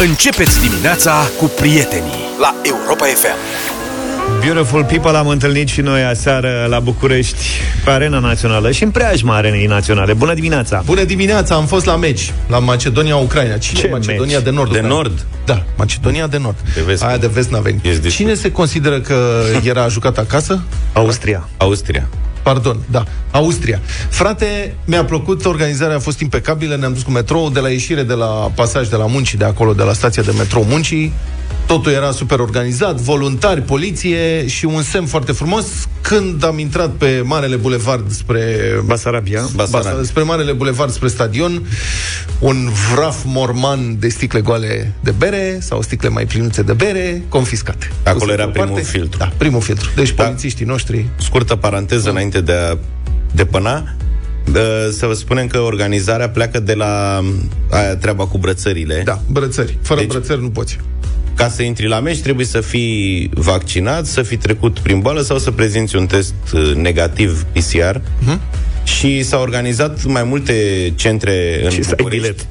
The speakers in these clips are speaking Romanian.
Începeți dimineața cu prietenii la Europa FM. Beautiful people am întâlnit și noi aseară la București pe Arena Națională și în preajma Arenei Naționale. Bună dimineața! Bună dimineața, am fost la meci, la Macedonia-Ucraina. Cine Ce Macedonia meci? de Nord? De Ucraina? Nord? Da, Macedonia de Nord. De vest. Aia de vest n-a venit. Ești discut. Cine se consideră că era jucat acasă? Austria. Austria. Pardon, da, Austria. Frate, mi-a plăcut, organizarea a fost impecabilă, ne-am dus cu metrou de la ieșire de la pasaj de la Muncii, de acolo, de la stația de metrou Muncii. Totul era super organizat, voluntari, poliție și un semn foarte frumos. Când am intrat pe Marele Bulevard spre Basarabia. Basarabia. Basa, spre Marele Bulevard, spre stadion, un vraf morman de sticle goale de bere sau sticle mai plinuțe de bere, confiscate. Acolo Puse era pe o primul parte. filtru. Da, primul filtru. Deci Da. polițiștii noștri Scurtă paranteză înainte de a depăna. Uh, Să vă spunem că organizarea pleacă de la aia treaba cu brățările. Da, brățări. Fără Deci- deci, brățări nu poți. Ca să intri la meci trebuie să fii vaccinat, să fii trecut prin boală sau să prezinți un test uh, negativ PCR. Mhm. Și s-au organizat mai multe centre în Și să ai București. bilet.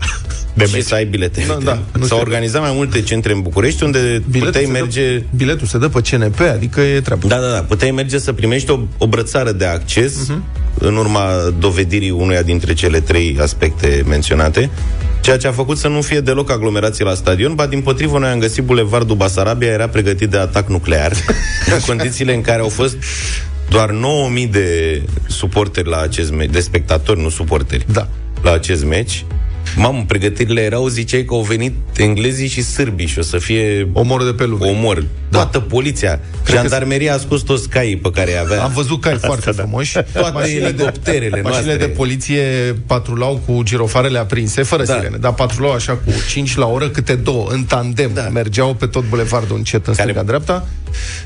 De și meci. să ai bilete. Da, da, nu S-au știu. organizat mai multe centre în București unde puteai se merge... Dă, biletul se dă pe CNP, adică e treabă. Da, da, da. Puteai merge să primești o, o brățară de acces Mhm. uh-huh. în urma dovedirii unuia dintre cele trei aspecte menționate, ceea ce a făcut să nu fie deloc aglomerații la stadion, ba din potrivă noi am găsit Bulevardul Basarabia, era pregătit de atac nuclear, în condițiile în care au fost doar 9000 de suporteri la acest meci, de spectatori, nu suporteri, Da. la acest meci. Mamă, pregătirile erau, ziceai că au venit englezii și sârbii și o să fie Omorul de pe lume. omor. Da. Toată poliția. Cred că Jandarmeria a scos toți caii pe care îi avea. Am văzut cai foarte da. frumoși. Toate elicopterele Mașinile noastre. de poliție patrulau cu girofarele aprinse, fără Da. sirene, dar patrulau așa cu 5 la oră, câte două, în tandem. Da. Mergeau pe tot bulevardul încet în Care- stânga-dreapta.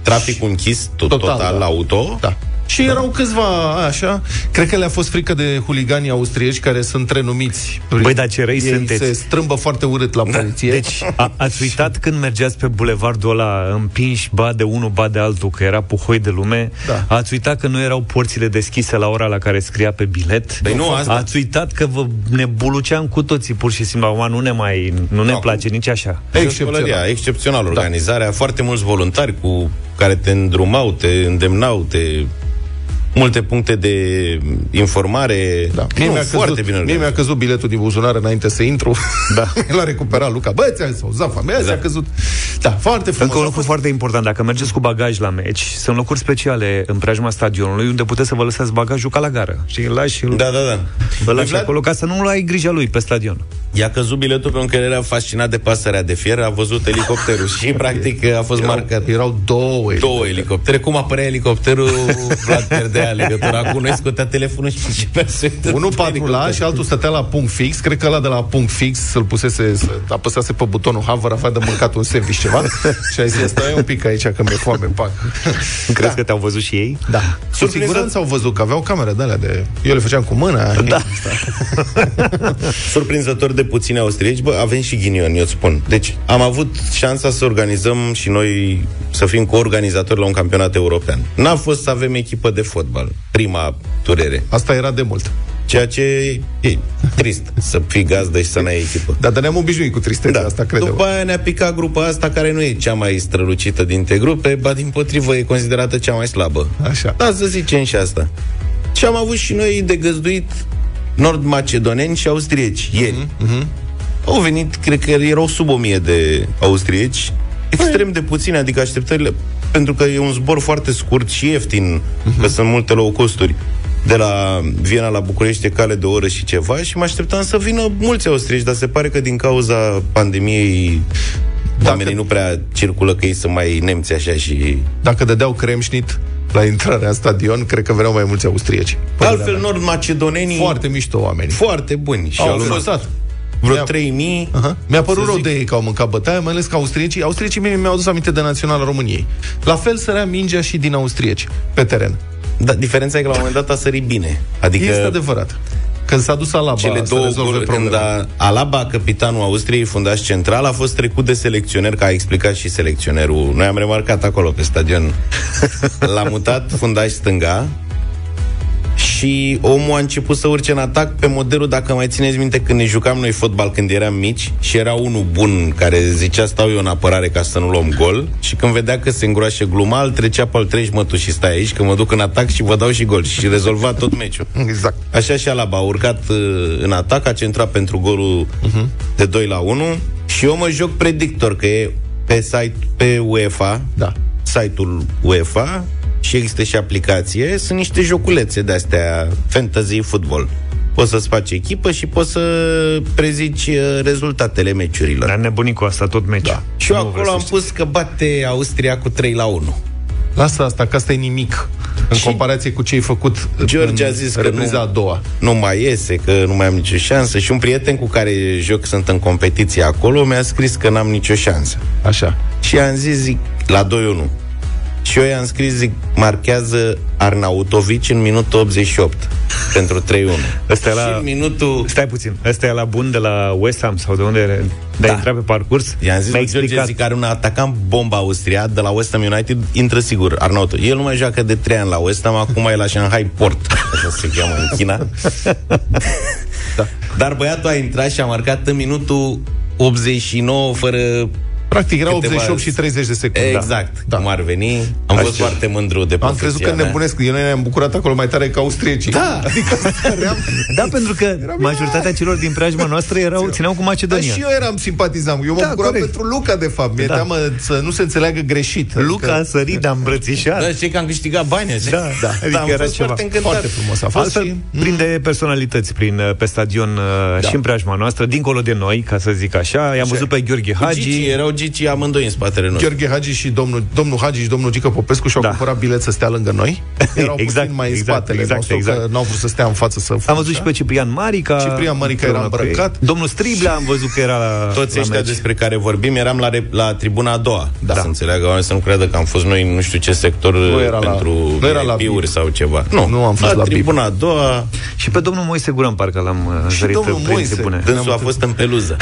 Traficul închis tot, Total, total, da. la auto. Da. Și erau câțiva așa, cred că le-a fost frică de huliganii austrieci care sunt renumiți. Băi, dar ce răi Ei sunteți. se strâmbă foarte urât la poliție. Deci, a, ați uitat când mergeați pe bulevardul ăla împinși ba de unul, ba de altul, că era puhoi de lume? Da. Ați uitat că nu erau porțile deschise la ora la care scria pe bilet? Păi nu, asta- Ați uitat că vă ne buluceam cu toții, pur și simplu. Acum nu ne mai, nu ne Da. place nici așa. Excepțional. Excepțional. excepțional organizarea, foarte mulți voluntari cu care te îndrumau, te îndemnau, te multe puncte de informare. Da. Nu, Mie, mi-a foarte căzut, bine mie organizat. mi-a căzut biletul din buzunar înainte să intru. Da. L-a recuperat Luca. Bă, ți-am zis, o zafa mea, ți-a căzut. Da, foarte frumos. Încă un A lucru fost- foarte important, dacă mergeți cu bagaj la meci, sunt locuri speciale în preajma stadionului unde puteți să vă lăsați bagajul ca la gară. Și îl lași, îl, Da, da, da. îl lași Vlad, acolo ca să nu ai grija lui pe stadion. I-a căzut biletul pentru că el era fascinat de pasărea de fier, a văzut elicopterul și practic a fost marcat. Erau două. Două elicoptere. Cum apărea elicopterul, Vlad pierdea legătura cu noi, scotea telefonul și începea să uită Unul pe patrula elicopter. și altul stătea la punct fix. Cred că ăla de la punct fix să-l pusese, să apăsase pe butonul hover, avea de mâncat un sandwich ceva. și a zis, stai un pic aici că mi-e foame, pac. Crezi că te-au văzut și ei? Da. Cu Surprinzător- siguranță au văzut că aveau camere de alea de... Eu le făceam cu mâna. Da. Surprinzător de puțini austrieci, bă, avem și ghinion, eu îți spun. Deci, am avut șansa să organizăm și noi să fim coorganizatori la un campionat european. N-a fost să avem echipă de fotbal, prima durere. Asta era de mult. Ceea ce e trist, să fii gazdă și să n-ai echipă. Dar, dar ne-am obișnuit cu tristețea asta, cred După aia ne-a picat grupa asta care nu e cea mai strălucită dintre grupe, ba din potrivă e considerată cea mai slabă. Așa. Da, să zicem și asta. Și am avut și noi de găzduit nord-macedoneni și austrieci ieri. Mhm, Au venit, cred că erau sub o mie de austrieci, extrem de puține, adică așteptările, pentru că e un zbor foarte scurt și ieftin, Mhm. că sunt multe low costuri. De la Viena la București e cale de o oră și ceva și mă așteptam să vină mulți austrieci, dar se pare că din cauza pandemiei Dacă- oamenii nu prea circulă, că ei sunt mai nemți așa și... Dacă dădeau cremșnit la intrarea în stadion, cred că veneau mai mulți austrieci. Altfel, nord-macedonenii Foarte mișto oamenii. foarte buni. Și Au au fost învățat. Vreo Mi-a- 3000 Aha. Mi-a părut să rău zic. de ei că au mâncat bătaia, mai ales că austriecii, austriecii mie mi-au adus aminte de Naționala României. La fel sărea mingea și din austrieci, pe teren. Da, diferența e că la un moment dat a sărit bine. Adică Este adevărat. Când s-a dus Alaba cele să două rezolve goluri, când problema. a, Alaba, capitanul Austriei, fundaș central, a fost trecut de selecționer, ca a explicat și selecționerul. Noi am remarcat acolo pe stadion. L-a mutat fundaș stânga și omul a început să urce în atac pe modelul, dacă mai țineți minte, când ne jucam noi fotbal când eram mici și era unul bun care zicea stau eu în apărare ca să nu luăm gol și când vedea că se îngroașe gluma, îl trecea pe al treci mă tu și stai aici, că mă duc în atac și vă dau și gol și rezolva tot meciul. Exact. Așa și Alaba a urcat uh, în atac, a centrat pentru golul uh-huh. de 2 la 1 și eu mă joc predictor, că e pe site pe UEFA, Da. site-ul UEFA și există și aplicație, sunt niște joculețe de-astea, fantasy football. Poți să-ți faci echipă și poți să prezici uh, rezultatele meciurilor. Dar nebunit cu asta tot meciul. Da. Și eu acolo am pus că bate Austria cu 3 la 1. Lasă asta, că asta e nimic în Și- comparație cu ce ai făcut George în a zis că repriza nu- a doua. Nu mai iese, că nu mai am nicio șansă și un prieten cu care joc sunt în competiție acolo mi-a scris că n-am nicio șansă. Așa. Și am zis, zic, la 2-1. Și eu i-am scris, zic, marchează Arnautovici în minutul 88 pentru 3-1. Ăsta e și la- în minutul... Stai puțin. Ăsta e la bun de la West Ham sau de unde e? De a Da. intrat pe parcurs? I-am zis Mi-a lui George, explicat. zic, are un atacant bomba Austria de la West Ham United, intră sigur, Arnauto. El nu mai joacă de 3 ani la West Ham, acum e la Shanghai Port, așa se cheamă în China. da. Dar băiatul a intrat și a marcat în minutul 89 fără Practic era Câteva- 88 și 30 de secunde. Exact, Da. da. cum ar veni. Am fost Așa. foarte mândru de Am profesia crezut că mea. nebunesc. Eu noi ne-am bucurat acolo mai tare ca austriecii. Da. Adică stăream... Da, pentru că majoritatea celor din preajma noastră erau, țineau cu Dar Macedonia. și eu eram simpatizant. Eu mă Da, bucuram corect. pentru Luca, de fapt. Mi-e Da. teamă să nu se înțeleagă greșit. Luca a sărit, a îmbrățișat. Da, știi că am câștigat bani așa. Da, da, adică am era fost ceva. foarte încântat. Foarte frumos a fost. Altfel, și... prinde personalități prin, uh, pe stadion uh, Da. și în preajma noastră, dincolo de noi, ca să zic așa. I-am văzut pe Gheorghe Cu Gici, Hagi. erau Gici amândoi în spatele nostru. Gheorghe Hagi și domnul, domnul Hagi și domnul Gică Popescu și-au Da. cumpărat bilet să stea lângă noi. Erau Exact, puțin mai în exact, spatele exact, nostru, exact. că n-au vrut să stea în față să Am văzut și pe Ciprian Marica. Ciprian Marica era împreună cu îmbrăcat. ei. Domnul Striblea am văzut că era la Toți la ăștia meci. despre care vorbim eram la, re- la tribuna a doua. Da. Da. Să înțeleagă oamenii să nu creadă că am fost noi în nu știu ce sector Nu era la- pentru nu era la VIP-uri VIP. sau ceva. Nu, Nu am fost la VIP. tribuna a doua. Și pe domnul Moise Guran, parcă l-am uh, Și zărit domnul prin Moise. tribune. Dânsul a fost în peluză.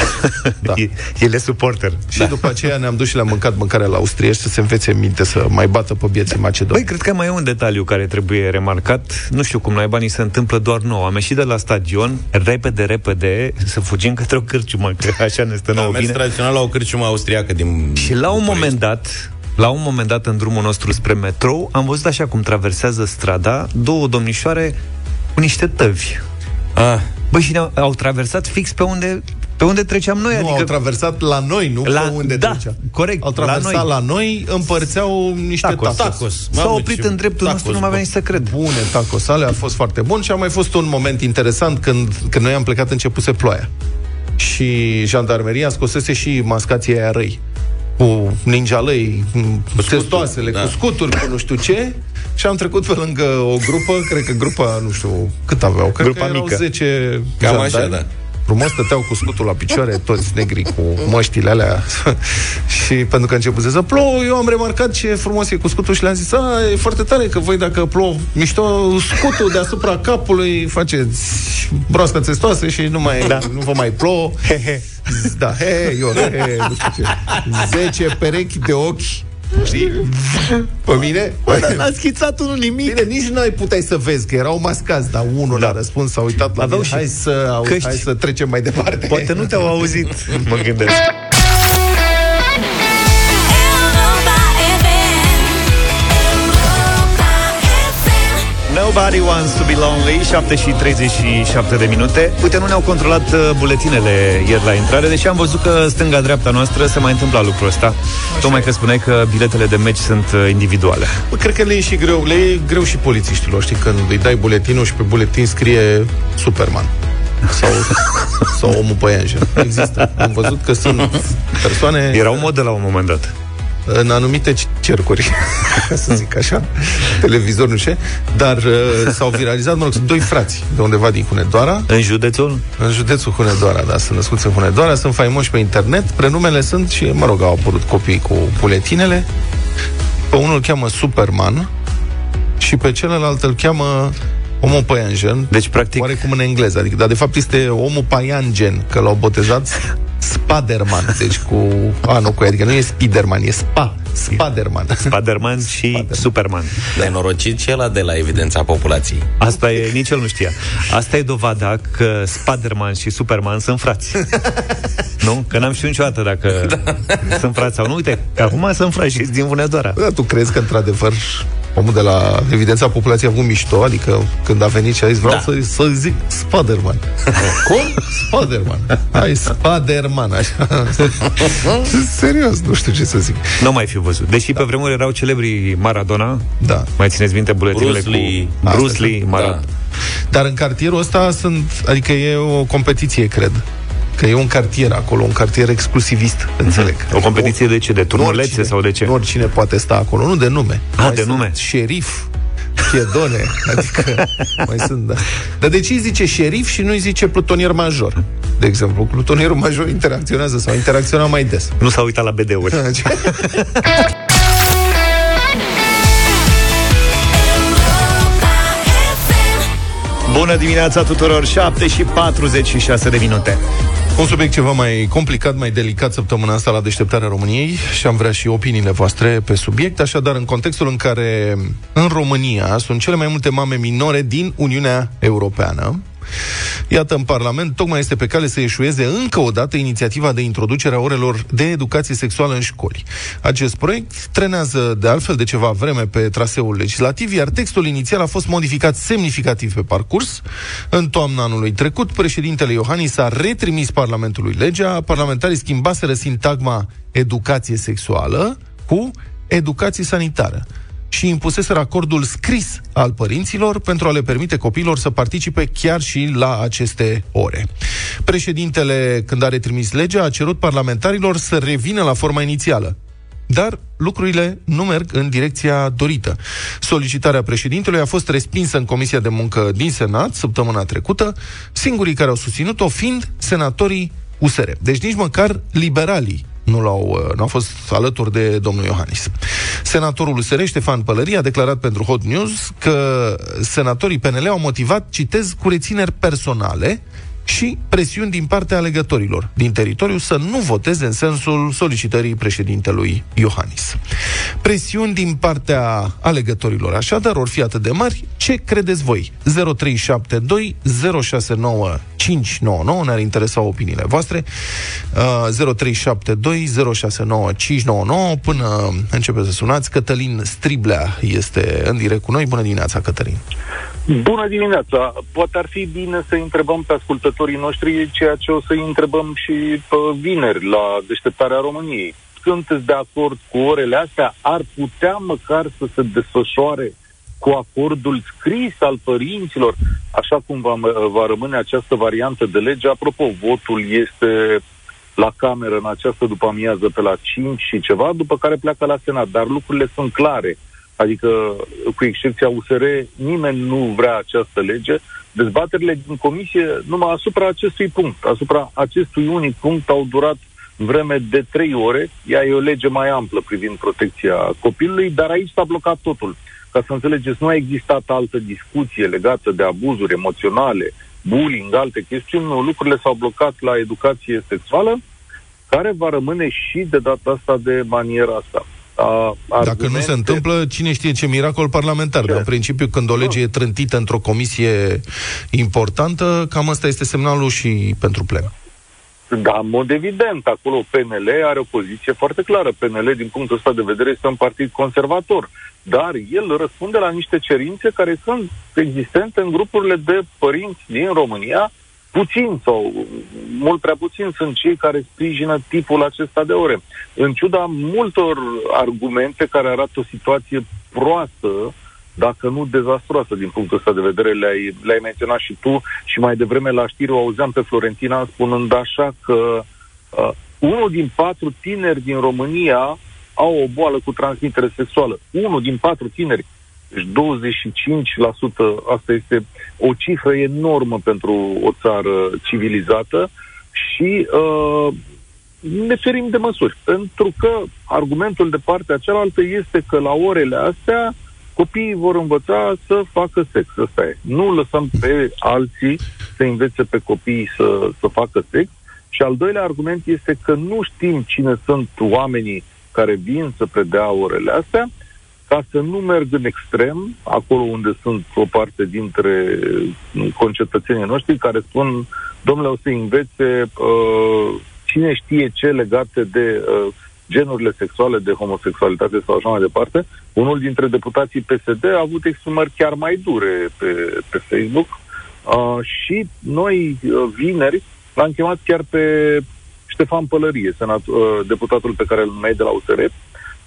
Da. E- El e suporter. Și după aceea ne-am dus și le-am mâncat mâncarea la austriești să se învețe minte să mai bată pe bieții macedoni. Băi, cred că mai e un detaliu care trebuie remarcat. Nu știu cum naiba ni se întâmplă doar nouă. Am ieșit de la stadion, repede, repede, să fugim către o cârciumă, că așa ne stă Am nouă mers bine. tradițional la o cârciumă austriacă din Și la un București. moment dat, la un moment dat în drumul nostru spre metrou, am văzut așa cum traversează strada două domnișoare cu niște tăvi. Ah, Băi, și ne-au, au traversat fix pe unde, pe unde treceam noi. Nu, adică au traversat la noi, nu La- pe unde da, trecea. corect, Au la traversat noi. la noi, împărțeau niște Tacos. tacos. tacos. s-au Mamă, oprit ce în dreptul nostru, nu tacos, mai bă. venit să cred. Bune tacos ale, a fost foarte bun și a mai fost un moment interesant când, când noi am plecat începuse ploaia. Și jandarmeria scosese și mascații aia răi cu ninjalei, cu testoasele, da. cu scuturi, cu nu știu ce și am trecut pe lângă o grupă, cred că grupa, nu știu, cât aveau, cred Grupa că erau mică. 10 Cam jandarmi. așa, da. Frumos stăteau cu scutul la picioare, toți negri cu măștile alea. și pentru că începuse să plouă, eu am remarcat ce frumos e cu scutul și le-am zis, a, e foarte tare că voi dacă plouă mișto, scutul deasupra capului faceți broască testoasă și nu, mai, da. nu vă mai plouă. da, he, eu, he, nu știu ce. 10 perechi de ochi Știi? Pe mine? N-a schițat unul nimic. Bine, nici nu ai puteai să vezi, că erau mascați, dar unul da. a răspuns, s-a uitat la Aveau mine. și Hai să, au, căști. hai să trecem mai departe. Poate nu te-au auzit, mă gândesc. Nobody wants to be lonely 7 și 37 de minute. Uite, nu ne-au controlat uh, buletinele ieri la intrare Deși am văzut că stânga-dreapta noastră Se mai întâmpla lucrul ăsta. Tocmai că spuneai că biletele de meci sunt uh, individuale. Bă, cred că le e și greu, le e greu și polițiștilor, știi, când îi dai buletinul și pe buletin scrie Superman. Sau, sau omul păianjen. Există. Am văzut că sunt persoane Era un model la un moment dat în anumite cercuri, ca să zic așa, televizor, nu știu, ce, dar uh, s-au viralizat, mă rog, sunt doi frați de undeva din Hunedoara, În județul? în județul Hunedoara, da, sunt născuți în Hunedoara, sunt faimoși pe internet, prenumele sunt și, mă rog, au apărut copii cu buletinele. Pe unul îl cheamă Superman și pe celălalt îl cheamă omul păianjen. Deci, practic- Oarecum în engleză, adică, dar de fapt este omul paianjen, că l-au botezat Spaderman, deci cu A, nu cu E, adică nu e Spiderman, e Spa, Spaderman. Spiderman și Superman. Nenorocit și ăla de la evidența populației. Asta e, nici el nu știa. Asta e dovada că Spiderman și Superman sunt frați. nu? Că n-am știut niciodată dacă Da. sunt frați sau nu. Uite, că acum sunt frați și din Vânedoara. Da, tu crezi că, într-adevăr, omul de la evidența populației a avut mișto, adică când a venit și a zis, vreau Da. să, să zic Spaderman. Cum? Spaderman. Hai, Spaderman, așa. Serios, nu știu ce să zic. Nu mai fi văzut. Deși pe vremuri erau celebri Maradona. Da. Mai țineți minte buletinele Bruce Lee. cu Bruce Asta, Lee, Maradona. Da. Dar în cartierul ăsta sunt, adică e o competiție, cred. Că e un cartier acolo, un cartier exclusivist, înțeleg. O competiție de ce? De turnulețe Oricine- sau de ce? Nu oricine poate sta acolo, nu de nume. Ah, Mai de sunt nume. Șerif, Piedone, adică mai sunt, da. Dar de ce îi zice șerif și nu îi zice plutonier major? De exemplu, plutonierul major interacționează sau interacționa mai des. Nu s-a uitat la BD-uri. Bună dimineața tuturor, 7 și 46 de minute. Un subiect ceva mai complicat, mai delicat săptămâna asta la deșteptarea României și am vrea și opiniile voastre pe subiect, așadar în contextul în care în România sunt cele mai multe mame minore din Uniunea Europeană, Iată, în Parlament tocmai este pe cale să eșueze încă o dată inițiativa de introducere a orelor de educație sexuală în școli. Acest proiect trenează de altfel de ceva vreme pe traseul legislativ, iar textul inițial a fost modificat semnificativ pe parcurs. În toamna anului trecut, președintele Iohannis a retrimis Parlamentului legea, parlamentarii schimbaseră sintagma educație sexuală cu educație sanitară și impuseseră acordul scris al părinților pentru a le permite copiilor să participe chiar și la aceste ore. Președintele, când a retrimis legea, a cerut parlamentarilor să revină la forma inițială. Dar lucrurile nu merg în direcția dorită. Solicitarea președintelui a fost respinsă în Comisia de Muncă din Senat săptămâna trecută, singurii care au susținut-o fiind senatorii USR. Deci nici măcar liberalii nu, l-au, uh, nu au fost alături de domnul Iohannis. Senatorul USR, Ștefan Pălării, a declarat pentru Hot News că senatorii PNL au motivat, citez, cu rețineri personale și presiuni din partea alegătorilor din teritoriu să nu voteze în sensul solicitării președintelui Iohannis. Presiuni din partea alegătorilor, așadar, or fi atât de mari, ce credeți voi? 0372 069 599, ne-ar interesa opiniile voastre. Uh, 0372 069 599, până începe să sunați, Cătălin Striblea este în direct cu noi. Bună dimineața, Cătălin! Bună dimineața! Poate ar fi bine să întrebăm pe ascultătorii noștri ceea ce o să-i întrebăm și pe vineri la deșteptarea României. Sunteți de acord cu orele astea? Ar putea măcar să se desfășoare cu acordul scris al părinților, așa cum va, va rămâne această variantă de lege. Apropo, votul este la cameră în această după amiază pe la 5 și ceva, după care pleacă la Senat. Dar lucrurile sunt clare. Adică, cu excepția USR, nimeni nu vrea această lege. Dezbaterile din comisie numai asupra acestui punct, asupra acestui unic punct au durat vreme de trei ore. Ea e o lege mai amplă privind protecția copilului, dar aici s-a blocat totul. Ca să înțelegeți, nu a existat altă discuție legată de abuzuri emoționale, bullying, alte chestiuni. Nu, lucrurile s-au blocat la educație sexuală, care va rămâne și de data asta de maniera asta. A, Dacă nu se întâmplă, cine știe ce miracol parlamentar. Ce? Dar, în principiu, când o lege e trântită într-o comisie importantă, cam asta este semnalul și pentru plen. Da, în mod evident, acolo PNL are o poziție foarte clară. PNL, din punctul ăsta de vedere, este un partid conservator, dar el răspunde la niște cerințe care sunt existente în grupurile de părinți din România, puțin sau mult prea puțin sunt cei care sprijină tipul acesta de ore. În ciuda multor argumente care arată o situație proastă, dacă nu dezastroasă din punctul ăsta de vedere, le-ai, le-ai menționat și tu și mai devreme la știri o auzeam pe Florentina spunând așa că uh, unul din patru tineri din România au o boală cu transmitere sexuală. Unul din patru tineri. Deci 25%, asta este o cifră enormă pentru o țară civilizată și uh, ne ferim de măsuri. Pentru că argumentul de partea cealaltă este că la orele astea copiii vor învăța să facă sex. Asta e. Nu lăsăm pe alții să învețe pe copii să, să facă sex Și al doilea argument este că nu știm cine sunt oamenii care vin să predea orele astea, ca să nu merg în extrem, acolo unde sunt o parte dintre uh, concetățenii noștri care spun, domnule, o să învețe uh, cine știe ce legate de uh, genurile sexuale, de homosexualitate sau așa mai departe. Unul dintre deputații PSD a avut exprimări chiar mai dure pe, pe Facebook uh, și noi, uh, vineri, l-am chemat chiar pe Ștefan Pălărie, senat, uh, deputatul pe care îl numeai de la USR,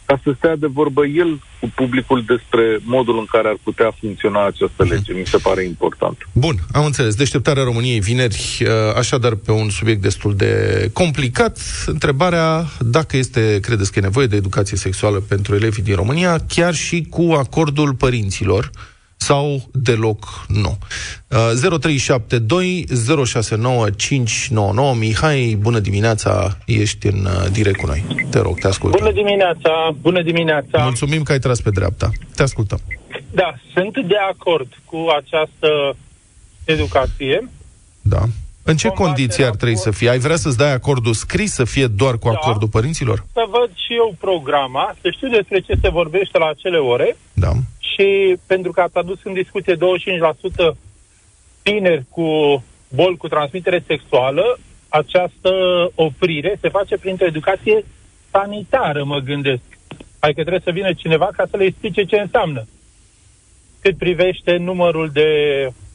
ca să stea de vorbă el cu publicul despre modul în care ar putea funcționa această lege. Mi se pare important. Bun, am înțeles. Deșteptarea României vineri, uh, așadar pe un subiect destul de complicat. Întrebarea dacă este, credeți că e nevoie de educație sexuală pentru elevii din România, chiar și cu acordul părinților sau deloc nu. Uh, 0372 069 599 Mihai, bună dimineața, ești în uh, direct cu noi. Te rog, te ascultăm. Bună dimineața, bună dimineața. Mulțumim că ai tras pe dreapta. Te ascultăm. Da, sunt de acord cu această educație. Da. În ce Combaterea condiții ar trebui cu- să fie? Ai vrea să-ți dai acordul scris, să fie doar cu Da. acordul părinților? Să văd și eu programa, să știu despre ce se vorbește la acele ore Da. Și pentru că ați adus în discuție 25% tineri cu boli cu transmitere sexuală, această oprire se face printr-o educație sanitară, mă gândesc. Adică trebuie să vină cineva ca să le explice ce înseamnă. Cât privește numărul de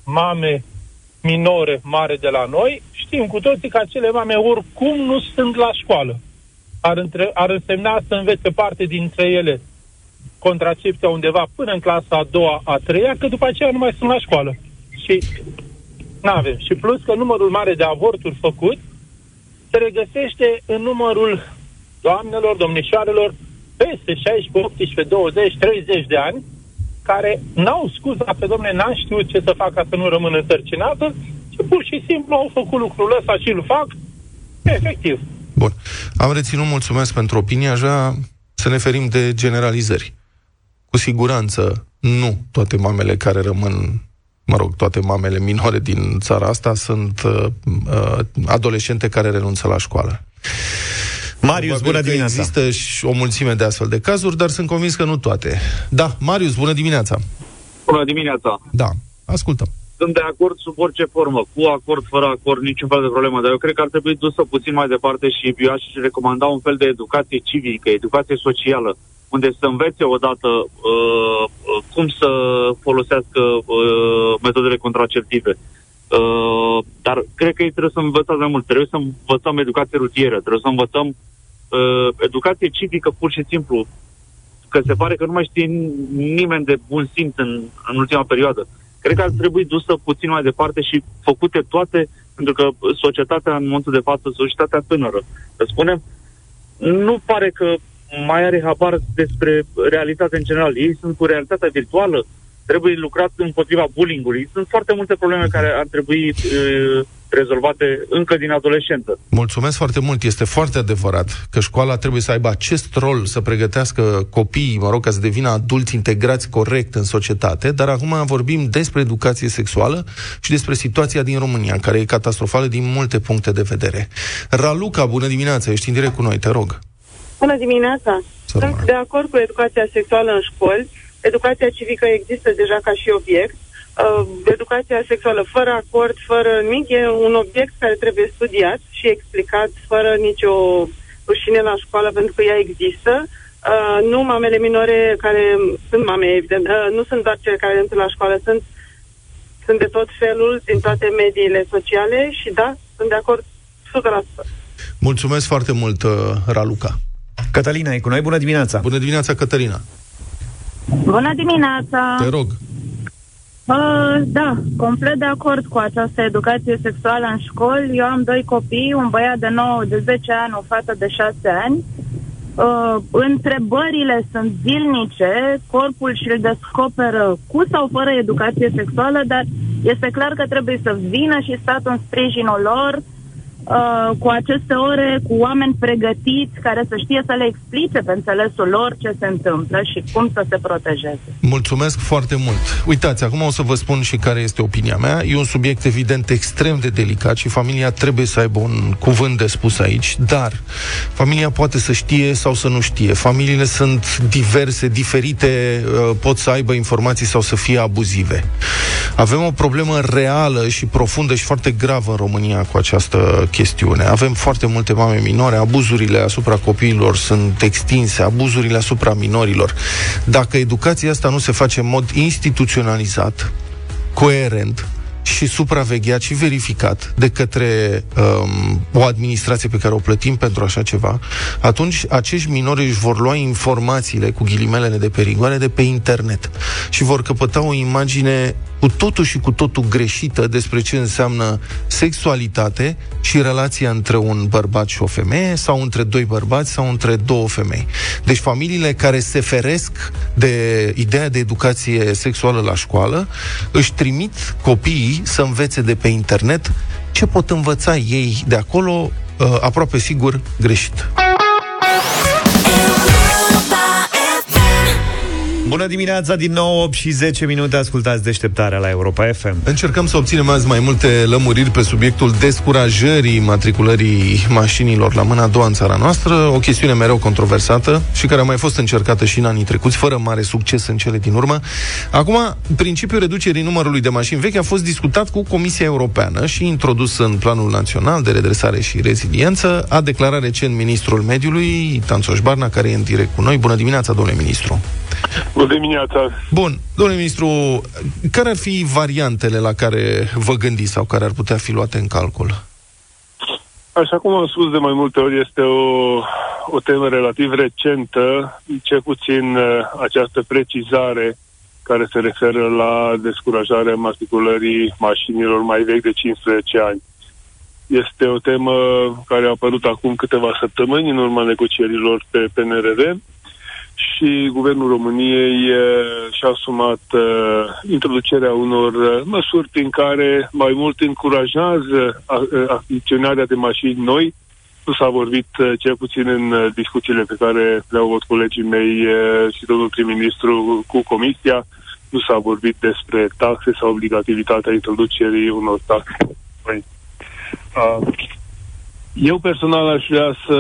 mame minore mare de la noi, știm cu toții că acele mame oricum nu sunt la școală. Ar, între, ar însemna să învețe parte dintre ele contracepția undeva până în clasa a doua, a treia, că după aceea nu mai sunt la școală. Și nu avem. Și plus că numărul mare de avorturi făcut se regăsește în numărul doamnelor, domnișoarelor peste 16, 18, 20, 30 de ani care n-au scuza pe domne, n-am știut ce să fac ca să nu rămână însărcinată și pur și simplu au făcut lucrul ăsta și îl fac efectiv. Bun. Am reținut, mulțumesc pentru opinie, aș vrea să ne ferim de generalizări. Cu siguranță, nu toate mamele care rămân, mă rog, toate mamele minore din țara asta sunt uh, uh, adolescente care renunță la școală. Marius, Probabil bună că dimineața. Există și o mulțime de astfel de cazuri, dar sunt convins că nu toate. Da, Marius, bună dimineața. Bună dimineața! Da, ascultăm. Sunt de acord sub orice formă, cu acord, fără acord, niciun fel de problemă, dar eu cred că ar trebui dusă puțin mai departe și eu aș recomanda un fel de educație civică, educație socială, unde să învețe odată uh, uh, cum să folosească uh, metodele contraceptive. Uh, dar cred că ei trebuie să învățăm mai mult, trebuie să învățăm educație rutieră, trebuie să învățăm uh, educație civică pur și simplu, că se pare că nu mai știe nimeni de bun simț în, în ultima perioadă. Cred că ar trebui dusă puțin mai departe și făcute toate, pentru că societatea în momentul de față, societatea tânără, să spunem, nu pare că mai are habar despre realitatea în general. Ei sunt cu realitatea virtuală, trebuie lucrat împotriva bullying-ului. Sunt foarte multe probleme care ar trebui uh, rezolvate încă din adolescență. Mulțumesc foarte mult. Este foarte adevărat că școala trebuie să aibă acest rol, să pregătească copiii, mă rog, ca să devină adulți integrați corect în societate, dar acum vorbim despre educație sexuală și despre situația din România, care e catastrofală din multe puncte de vedere. Raluca, bună dimineața, ești în direct cu noi, te rog. Bună dimineața! Să rămână. Sunt de acord cu educația sexuală în școli. Educația civică există deja ca și obiect. Uh, educația sexuală fără acord, fără nimic, e un obiect care trebuie studiat și explicat fără nicio rușine la școală, pentru că ea există. Uh, nu mamele minore care sunt mame, evident, uh, nu sunt doar cele care intră la școală, sunt, sunt de tot felul, din toate mediile sociale și da, sunt de acord 100%. Mulțumesc foarte mult, uh, Raluca. Cătălina e cu noi, bună dimineața. Bună dimineața, Cătălina. Bună dimineața! Te rog. Uh, da, complet de acord cu această educație sexuală în școli. Eu am doi copii, un băiat de 9, de 10 ani, o fată de 6 ani. Uh, întrebările sunt zilnice, corpul și-l descoperă cu sau fără educație sexuală, dar este clar că trebuie să vină și statul în sprijinul lor uh, cu aceste ore, cu oameni pregătiți care să știe să le explice pe înțelesul lor ce se întâmplă și cum să se protejeze. Mulțumesc foarte mult. Uitați, acum o să vă spun și care este opinia mea. E un subiect evident extrem de delicat și familia trebuie să aibă un cuvânt de spus aici, dar familia poate să știe sau să nu știe. Familiile sunt diverse, diferite, uh, pot să aibă informații sau să fie abuzive. Avem o problemă reală și profundă și foarte gravă în România cu această chestiune. Avem foarte multe mame minore, abuzurile asupra copiilor sunt extinse, abuzurile asupra minorilor. Dacă educația asta nu se face în mod instituționalizat, coerent, și supravegheat și verificat de către um, o administrație pe care o plătim pentru așa ceva, atunci acești minori își vor lua informațiile cu ghilimelele de perigoare de pe internet și vor căpăta o imagine cu totul și cu totul greșită despre ce înseamnă sexualitate și relația între un bărbat și o femeie sau între doi bărbați sau între două femei. Deci familiile care se feresc de ideea de educație sexuală la școală își trimit copiii să învețe de pe internet ce pot învăța ei de acolo, uh, aproape sigur greșit. Bună dimineața, din nou 8 și 10 minute ascultați deșteptarea la Europa FM. Încercăm să obținem azi mai multe lămuriri pe subiectul descurajării matriculării mașinilor la mâna a doua în țara noastră, o chestiune mereu controversată și care a mai fost încercată și în anii trecuți, fără mare succes în cele din urmă. Acum, principiul reducerii numărului de mașini vechi a fost discutat cu Comisia Europeană și introdus în Planul Național de Redresare și Reziliență, a declarat recent Ministrul Mediului, Tanțoș Barna, care e în direct cu noi. Bună dimineața, domnule ministru! Bună dimineața! Bun, domnule ministru, care ar fi variantele la care vă gândiți sau care ar putea fi luate în calcul? Așa cum am spus de mai multe ori, este o, o temă relativ recentă, ce puțin uh, această precizare care se referă la descurajarea matriculării mașinilor mai vechi de 15 ani. Este o temă care a apărut acum câteva săptămâni în urma negocierilor pe PNRR și Guvernul României eh, și-a asumat uh, introducerea unor uh, măsuri prin care mai mult încurajează uh, achiziționarea de mașini noi. Nu s-a vorbit, uh, cel puțin în uh, discuțiile pe care le-au avut colegii mei uh, și domnul prim-ministru cu Comisia, nu s-a vorbit despre taxe sau obligativitatea introducerii unor taxe. Păi, uh, eu personal aș vrea să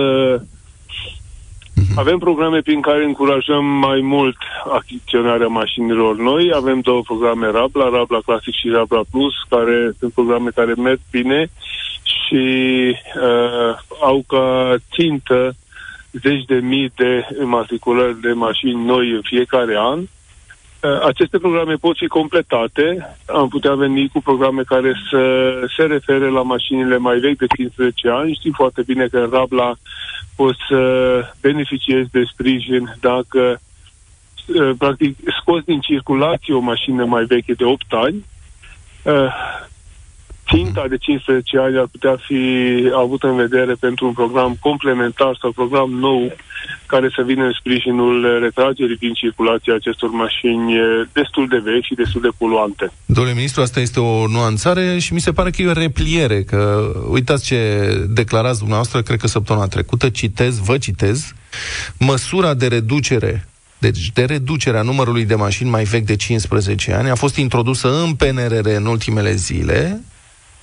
avem programe prin care încurajăm mai mult achiziționarea mașinilor noi. Avem două programe Rabla, Rabla Classic și Rabla Plus, care sunt programe care merg bine și uh, au ca țintă zeci de mii de matriculări de mașini noi în fiecare an. Uh, Aceste programe pot fi completate. Am putea veni cu programe care să se refere la mașinile mai vechi de 15 ani. Știm foarte bine că în Rabla poți să beneficiezi de sprijin dacă uh, practic scoți din circulație o mașină mai veche de 8 ani. Uh, Ținta de 15 ani ar putea fi avută în vedere pentru un program complementar sau program nou care să vină în sprijinul retragerii din circulație a acestor mașini uh, destul de vechi și destul de poluante. Domnule ministru, asta este o nuanțare și mi se pare că e o repliere, că uitați ce declarați dumneavoastră, cred că săptămâna trecută, citez, vă citez, măsura de reducere deci de reducerea numărului de mașini mai vechi de 15 ani a fost introdusă în PNRR în ultimele zile,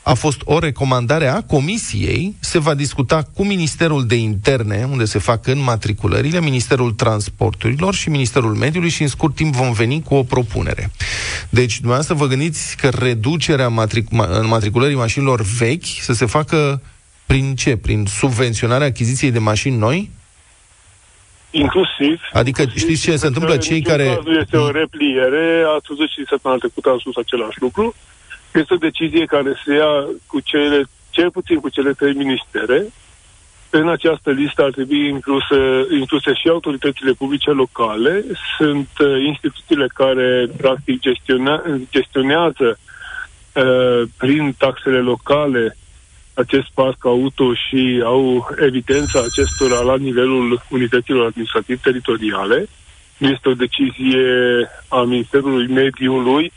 a fost o recomandare a Comisiei, se va discuta cu Ministerul de Interne, unde se fac înmatriculările, Ministerul Transporturilor și Ministerul Mediului și în scurt timp vom veni cu o propunere. Deci, dumneavoastră vă gândiți că reducerea matric- ma- înmatriculării mașinilor vechi să se facă prin ce? Prin subvenționarea achiziției de mașini noi? Inclusiv. Adică știți ce se întâmplă? Cei Niciun care... caz Nu este o repliere, ați văzut și săptămâna trecută am spus același lucru. Este o decizie care se ia cu cele, cel puțin cu cele trei ministere. În această listă ar trebui incluse, incluse și autoritățile publice locale. Sunt uh, instituțiile care, practic, gestiona, gestionează uh, prin taxele locale acest parc auto și au evidența acestora la nivelul unităților administrativ teritoriale. Nu este o decizie a Ministerului Mediului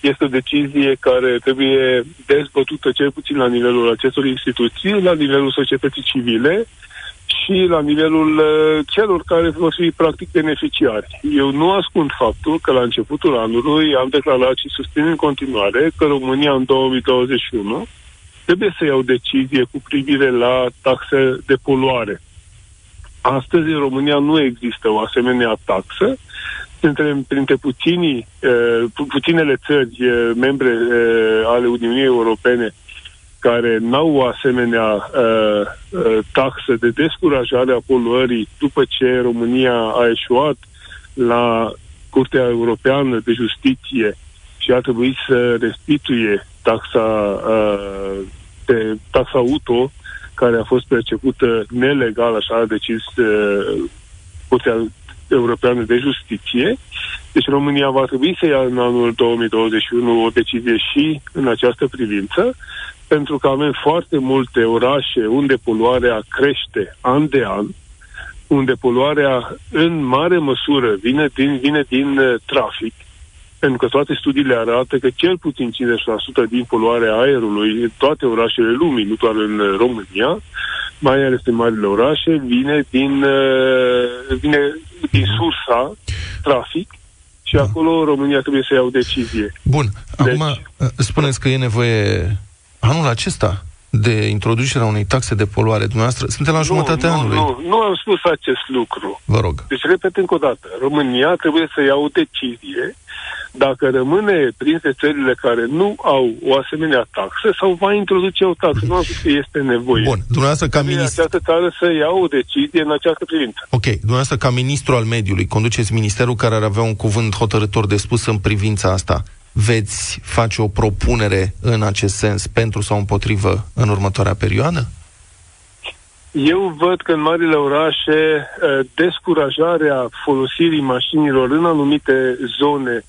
este o decizie care trebuie dezbătută cel puțin la nivelul acestor instituții, la nivelul societății civile și la nivelul uh, celor care vor fi practic beneficiari. Eu nu ascund faptul că la începutul anului am declarat și susțin în continuare că România în 2021 trebuie să ia o decizie cu privire la taxe de poluare. Astăzi în România nu există o asemenea taxă. Suntem printre puținii, uh, pu- puținele țări uh, membre uh, ale Uniunii Europene care n-au o asemenea uh, uh, taxă de descurajare a poluării după ce România a eșuat la Curtea Europeană de Justiție și a trebuit să restituie taxa, uh, de, taxa auto care a fost percepută nelegal, așa a decis uh, Curtea Europeană de Justiție. Deci România va trebui să ia în anul 2021 o decizie și în această privință, pentru că avem foarte multe orașe unde poluarea crește an de an, unde poluarea în mare măsură vine din, vine din uh, trafic, pentru că toate studiile arată că cel puțin 50% din poluarea aerului în toate orașele lumii, nu doar în uh, România, mai ales în marile orașe, vine din, uh, vine din sursa trafic și acolo România trebuie să ia o decizie. Bun, acum uh, spuneți că e nevoie anul acesta de introducerea unei taxe de poluare. Dumneavoastră, suntem la jumătatea nu, anului. Nu, nu am spus acest lucru. Vă rog. Deci, repet încă o dată, România trebuie să ia o decizie dacă rămâne printre țările care nu au o asemenea taxă sau va introduce o taxă. Nu am spus că este nevoie. Bun, dumneavoastră ca Trebuie ministru... această țară să ia o decizie în această privință. Ok, dumneavoastră ca ministru al mediului, conduceți ministerul care ar avea un cuvânt hotărător de spus în privința asta. Veți face o propunere în acest sens pentru sau împotrivă în următoarea perioadă? Eu văd că în marile orașe eh, descurajarea folosirii mașinilor în anumite zone, eh,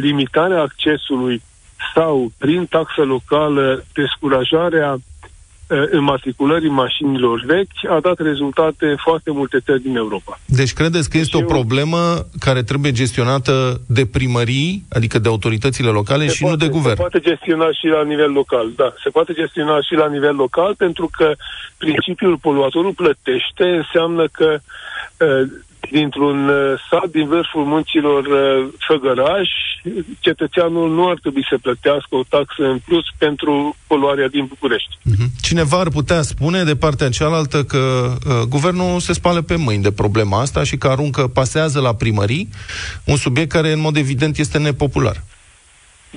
limitarea accesului sau prin taxă locală descurajarea eh, înmatriculării mașinilor vechi a dat rezultate în foarte multe țări din Europa. Deci credeți că este o problemă care trebuie gestionată de primării, adică de autoritățile locale și nu de Se guvern? poate gestiona și la nivel local, da. Se poate gestiona și la nivel local pentru că principiul poluatorul plătește înseamnă că uh, dintr-un uh, sat din vârful munților uh, Făgăraș, cetățeanul nu ar trebui să plătească o taxă în plus pentru poluarea din București. Mhm. Cineva ar putea spune de partea cealaltă că uh, guvernul se spală pe mâini de problema asta și că aruncă, pasează la primării un subiect care în mod evident este nepopular.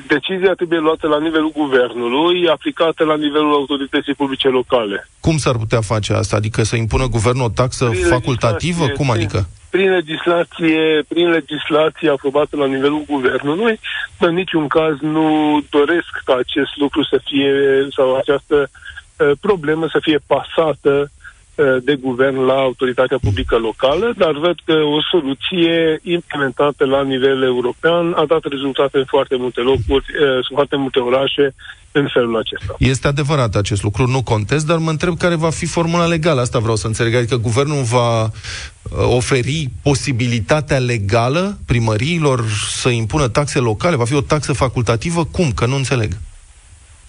Decizia trebuie luată la nivelul guvernului, aplicată la nivelul autorității publice locale. Cum s-ar putea face asta? Adică să impună guvernul o taxă Prin facultativă? legislație, Cum prin- adică? Prin legislație, prin legislație aprobată la nivelul guvernului, în niciun caz nu doresc ca acest lucru să fie, sau această uh, problemă să fie pasată uh, de guvern la autoritatea publică locală, dar văd că o soluție implementată la nivel european a dat rezultate în foarte multe locuri, uh, în foarte multe orașe în felul acesta. Este adevărat acest lucru, nu contest, dar mă întreb care va fi formula legală. Asta vreau să înțeleg. Adică guvernul va uh, oferi posibilitatea legală primăriilor să impună taxe locale? Va fi o taxă facultativă? Cum? Că nu înțeleg.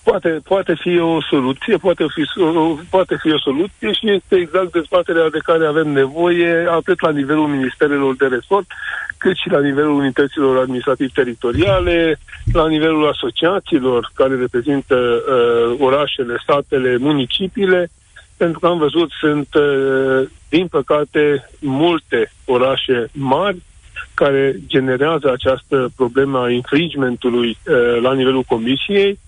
Poate, poate fi o soluție, poate fi, o- poate fi o soluție și este exact dezbaterea de care avem nevoie, atât la nivelul ministerelor de resort, cât și la nivelul unităților administrativ-teritoriale, la nivelul asociațiilor care reprezintă uh, orașele, statele, municipiile, pentru că am văzut, sunt, uh, din păcate, multe orașe mari care generează această problemă a infringementului uh, la nivelul comisiei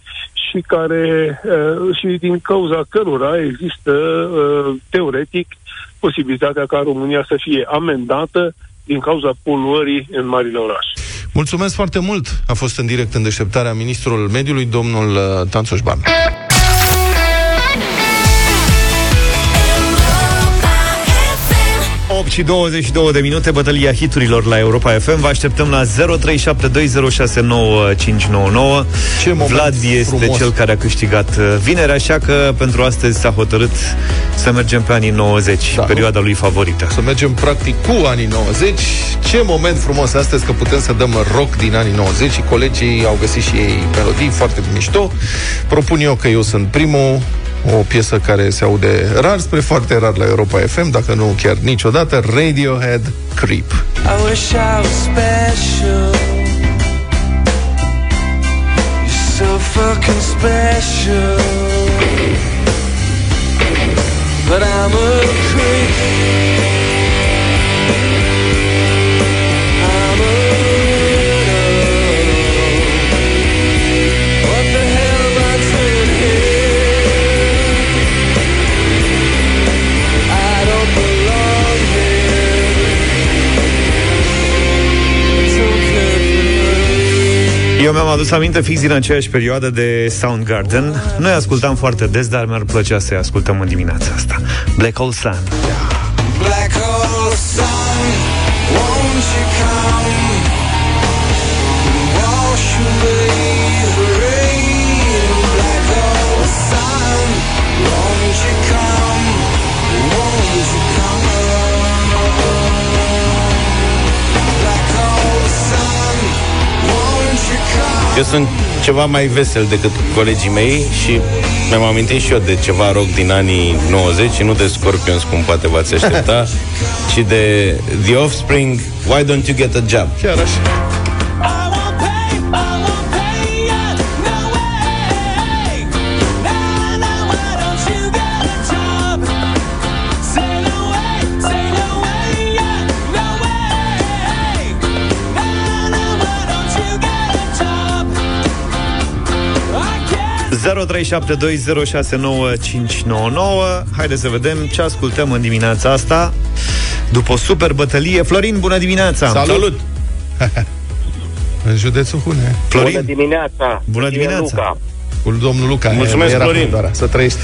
și care uh, și din cauza cărora există uh, teoretic posibilitatea ca România să fie amendată din cauza poluării în marile orașe. Mulțumesc foarte mult! A fost în direct în deșteptarea ministrul mediului, domnul uh, Tanțoș Ban. 8 și 22 de minute, bătălia hiturilor la Europa FM. Vă așteptăm la 0372069599. Ce moment Vlad este frumos. cel care a câștigat uh, vineri, așa că pentru astăzi s-a hotărât să mergem pe anii 90, Da, perioada lui favorită. Să mergem practic cu anii 90 Ce moment frumos astăzi că putem să dăm rock din anii 90 Și colegii au găsit și ei melodii foarte mișto Propun eu că eu sunt primul o piesă care se aude rar spre foarte rar la Europa FM, dacă nu chiar niciodată, Radiohead Creep. I wish I was special. You're so fucking special. But I'm a creep. Eu mi-am adus aminte fix din aceeași perioadă de Soundgarden. Noi ascultam foarte des, dar mi-ar plăcea să-i ascultăm în dimineața asta. Black Hole Sun. Black hole sun, won't you come? Eu sunt ceva mai vesel decât colegii mei și mi-am amintit și eu de ceva rock din anii 90 și nu de Scorpions, cum poate v-ați aștepta, ci de The Offspring, Why Don't You Get a Job? Chiar așa. Haideți să vedem ce ascultăm în dimineața asta După o super bătălie Florin, bună dimineața! Salut! Salut! în județul Hune. Florin, Bună dimineața! Bună E dimineața. Luca. Cu domnul Luca. Mulțumesc, era Florin. Doar, să trăiești.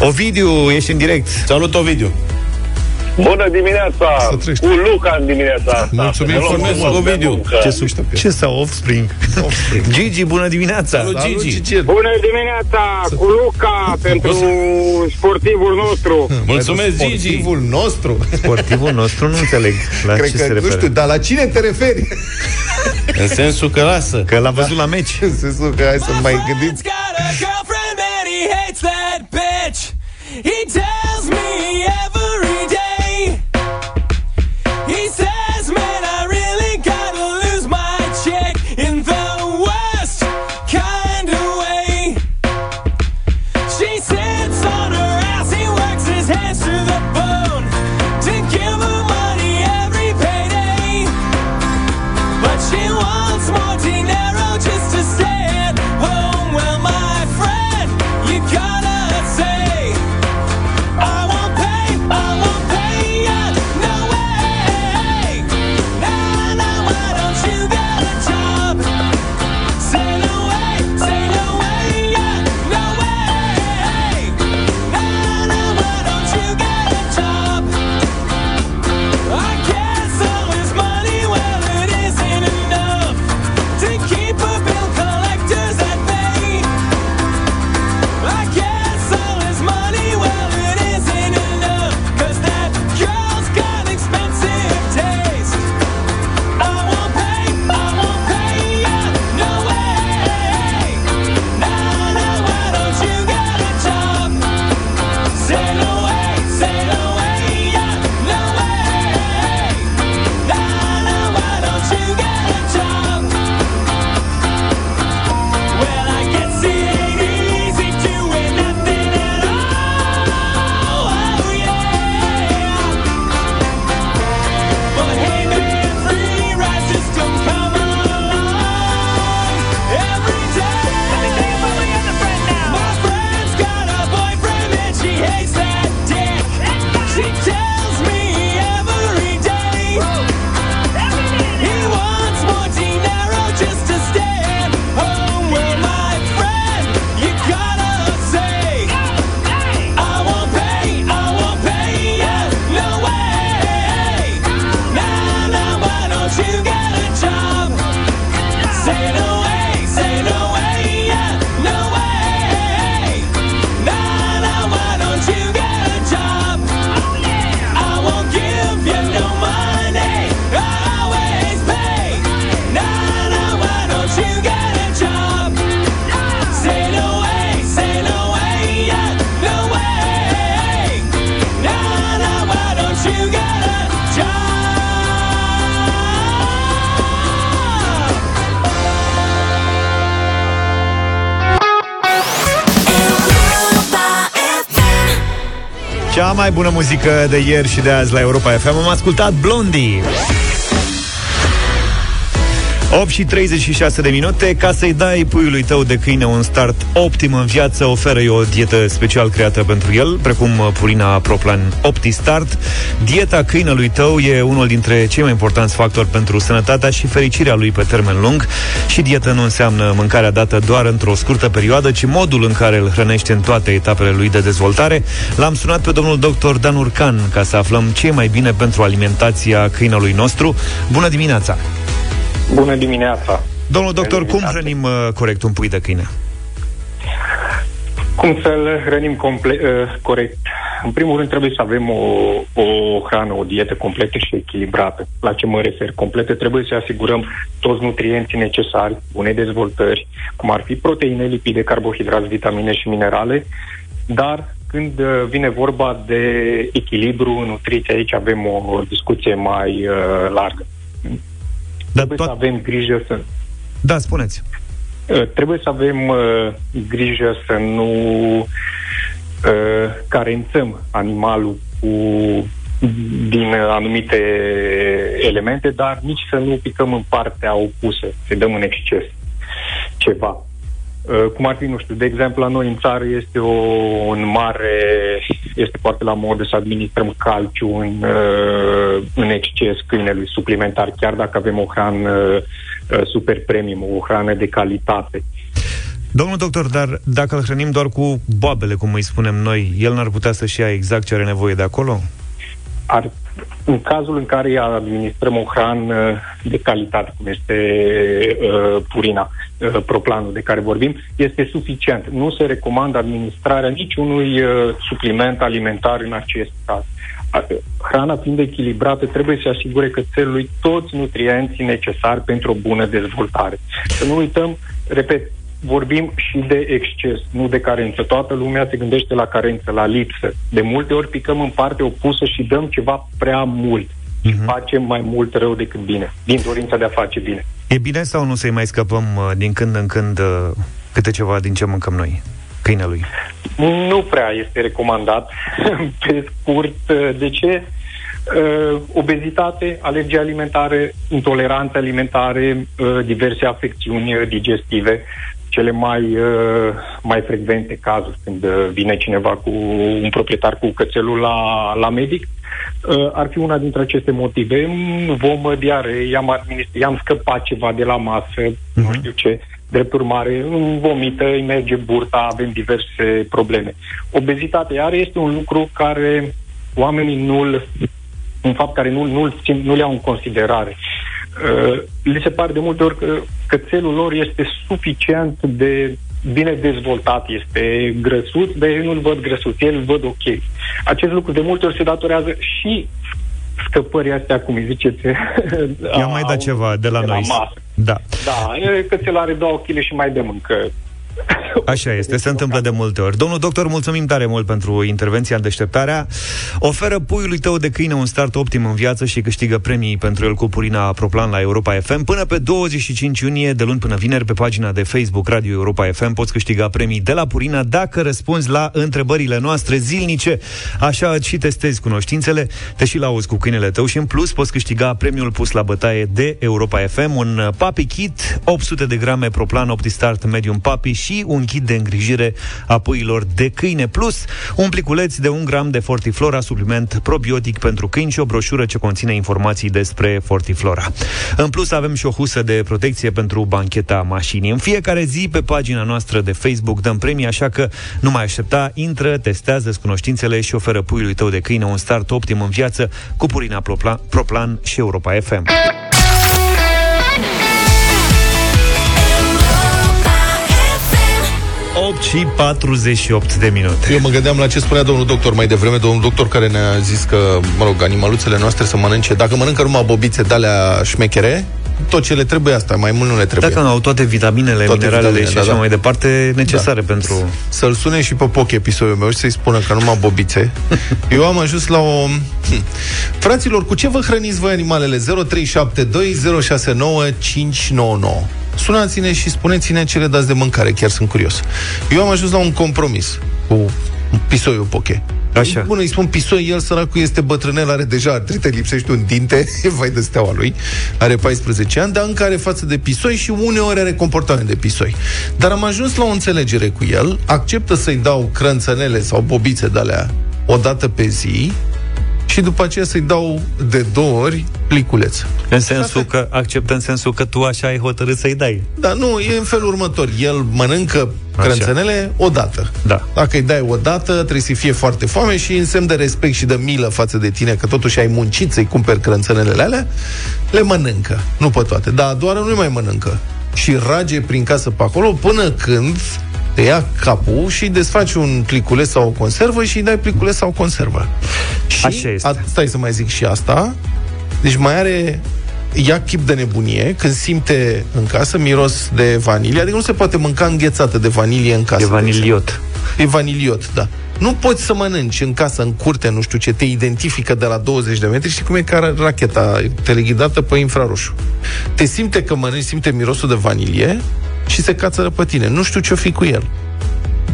Ovidiu, ești în direct Salut, Ovidiu! Bună dimineața! Să trăiești. Cu Luca în dimineața asta. Mulțumim Să ne luăm frumos, frumos de Ovidiu. muncă. Ce, sub, ce sau Offspring? Offspring. Gigi, bună dimineața! Salut, Salut, Gigi! Gigi. Bună dimineața cu Luca pentru sportivul nostru. Mulțumesc, Pentru Gigi! Sportivul nostru. Sportivul nostru nu înțeleg la Cred ce că, se nu referă. știu, dar la cine te referi? În sensul că lasă. Că l-a văzut la meci. În sensul că hai să mai gândim. Friend's got a girlfriend and he mai bună muzică de ieri și de azi la Europa FM Am ascultat Blondie 8 și 36 de minute. Ca să-i dai puiului tău de câine un start optim în viață Oferă-i o dietă special creată pentru el Precum Purina Proplan Opti Start. Dieta câinelui tău e unul dintre cei mai importanți factori Pentru sănătatea și fericirea lui pe termen lung. Și dietă nu înseamnă mâncarea dată doar într-o scurtă perioadă Ci modul în care îl hrănește în toate etapele lui de dezvoltare. L-am sunat pe domnul doctor Dan Urcan Ca să aflăm ce e mai bine pentru alimentația câinelui nostru. Bună dimineața! Bună dimineața! Domnul doctor, cum hrănim uh, corect un pui de câine? Cum să-l hrănim comple- uh, corect? În primul rând trebuie să avem o, o hrană, o dietă completă și echilibrată. La ce mă refer? Completă trebuie să asigurăm toți nutrienții necesari, bune dezvoltări, cum ar fi proteine, lipide, carbohidrați, vitamine și minerale, dar când uh, vine vorba de echilibru în nutriție, aici avem o, o discuție mai uh, largă. Dar trebuie să avem grijă să Da, spuneți Uh, trebuie să avem uh, grijă să nu uh, carențăm animalul cu din anumite elemente, dar nici să nu picăm în partea opusă, să dăm în exces ceva. Uh, cum ar fi, nu știu, de exemplu, la noi în țară este o, un mare, este foarte la modă să administrăm calciu în, uh, în exces câinelui suplimentar, chiar dacă avem o hrană uh, super premium, o hrană de calitate. Domnul doctor, dar dacă îl hrănim doar cu boabele, cum îi spunem noi, el n-ar putea să-și ia exact ce are nevoie de acolo? Ar, în cazul în care îi administrăm o hrană de calitate, cum este uh, purina, uh, proplanul de care vorbim, este suficient. Nu se recomandă administrarea niciunui uh, supliment alimentar în acest caz. A- Hrana fiind echilibrată trebuie să asigure cățelului toți nutrienții necesari pentru o bună dezvoltare. Să nu uităm, repet, vorbim și de exces, nu de carență. Toată lumea se gândește la carență, la lipsă. De multe ori picăm în partea opusă și dăm ceva prea mult. Și facem mai mult rău decât bine, din dorința de a face bine. E bine sau nu să-i mai scăpăm uh, din când în când uh, câte ceva din ce mâncăm noi? Câinelui. Nu prea este recomandat, pe scurt. De ce? Uh, obezitate, alergii alimentare, intoleranțe alimentare, uh, diverse afecțiuni uh, digestive, cele mai, uh, mai frecvente cazuri când uh, vine cineva cu un proprietar cu cățelul la, la medic, uh, ar fi una dintre aceste motive. Mm, Vom diare, i-am, administ- i-am scăpat ceva de la masă, nu știu ce, drept urmare, îmi vomită, îi merge burta, avem diverse probleme. Obezitatea, iar este un lucru care oamenii nu-l un fapt care nu, nu, nu le iau în considerare. Uh, li se pare de multe ori că cățelul lor este suficient de bine dezvoltat, este grăsuț, dar ei nu-l văd grăsuț, ei îl văd ok. Acest lucru de multe ori se datorează și scăpării astea, cum îi ziceți, I-am mai dat ceva de la de noi. La masă. Da. Da, e cățel are 2 kg și mai de mâncă. Așa este, se întâmplă de multe ori. Domnul doctor, mulțumim tare mult pentru intervenția în deșteptarea. Oferă puiului tău de câine un start optim în viață și câștigă premii pentru el cu Purina Proplan la Europa FM. Până pe 25 iunie, de luni până vineri, pe pagina de Facebook Radio Europa FM, poți câștiga premii de la Purina dacă răspunzi la întrebările noastre zilnice. Așa îți și testezi cunoștințele, te și lauzi cu câinele tău și în plus poți câștiga premiul pus la bătaie de Europa FM, un uh, Papi Kit, 800 de grame Proplan OptiStart Medium Papi și un kit de îngrijire a puiilor de câine, plus un pliculeț de un gram de Fortiflora, supliment probiotic pentru câini și o broșură ce conține informații despre Fortiflora. În plus avem și o husă de protecție pentru bancheta mașinii. În fiecare zi pe pagina noastră de Facebook dăm premii, așa că nu mai aștepta, intră, testează cunoștințele și oferă puiului tău de câine un start optim în viață cu Purina Proplan, Proplan și Europa FM. 8 și 48 de minute. Eu mă gândeam la ce spunea domnul doctor mai devreme, domnul doctor care ne-a zis că, mă rog, animaluțele noastre să mănânce, dacă mănâncă numai bobițe de alea șmechere, tot ce le trebuie asta, mai mult nu le trebuie. Dacă nu au toate vitaminele, Toate mineralele vitaminele, și da, așa da. mai departe necesare pentru... Să-l sune și pe Poc episodul meu și să-i spună că numai bobițe. Eu am ajuns la o... Hm. Fraților, cu ce vă hrăniți voi animalele? 0372069599 Sunați-ne și spuneți-ne ce le dați de mâncare, chiar sunt curios. Eu am ajuns la un compromis cu pisoiul Poche. Așa. Bună, îi spun pisoi, el săracul este bătrânel, are deja artrite, lipsește un dinte, vai de steaua lui, are 14 ani, dar încă are față de pisoi și uneori are comportament de pisoi. Dar am ajuns la o înțelegere cu el, acceptă să-i dau crânțănele sau bobițe de alea o dată pe zi și după aceea să-i dau de două ori pliculeț. În sensul că acceptă în sensul că tu așa ai hotărât să-i dai. Dar nu, e în felul următor. El mănâncă Așa. crânțănele odată. Da. Dacă îi dai odată, trebuie să fie foarte foame și în semn de respect și de milă față de tine, că totuși ai muncit să-i cumperi crânțănele alea, le mănâncă. Nu pe toate. Dar a doua oară nu mai mănâncă. Și rage prin casă pe acolo până când te ia capul și desfaci un pliculeț sau o conservă și îi dai pliculeț sau o conservă. Și Așa este. A, stai să mai zic și asta. Deci mai are ia chip de nebunie când simte în casă miros de vanilie, adică nu se poate mânca înghețată de vanilie în casă. E vaniliot. E vaniliot, da. Nu poți să mănânci în casă, în curte, nu știu ce, te identifică de la 20 de metri, știi cum e ca racheta teleghidată pe infraroșu. Te simte că mănânci, simte mirosul de vanilie și se cațără pe tine. Nu știu ce-o fi cu el.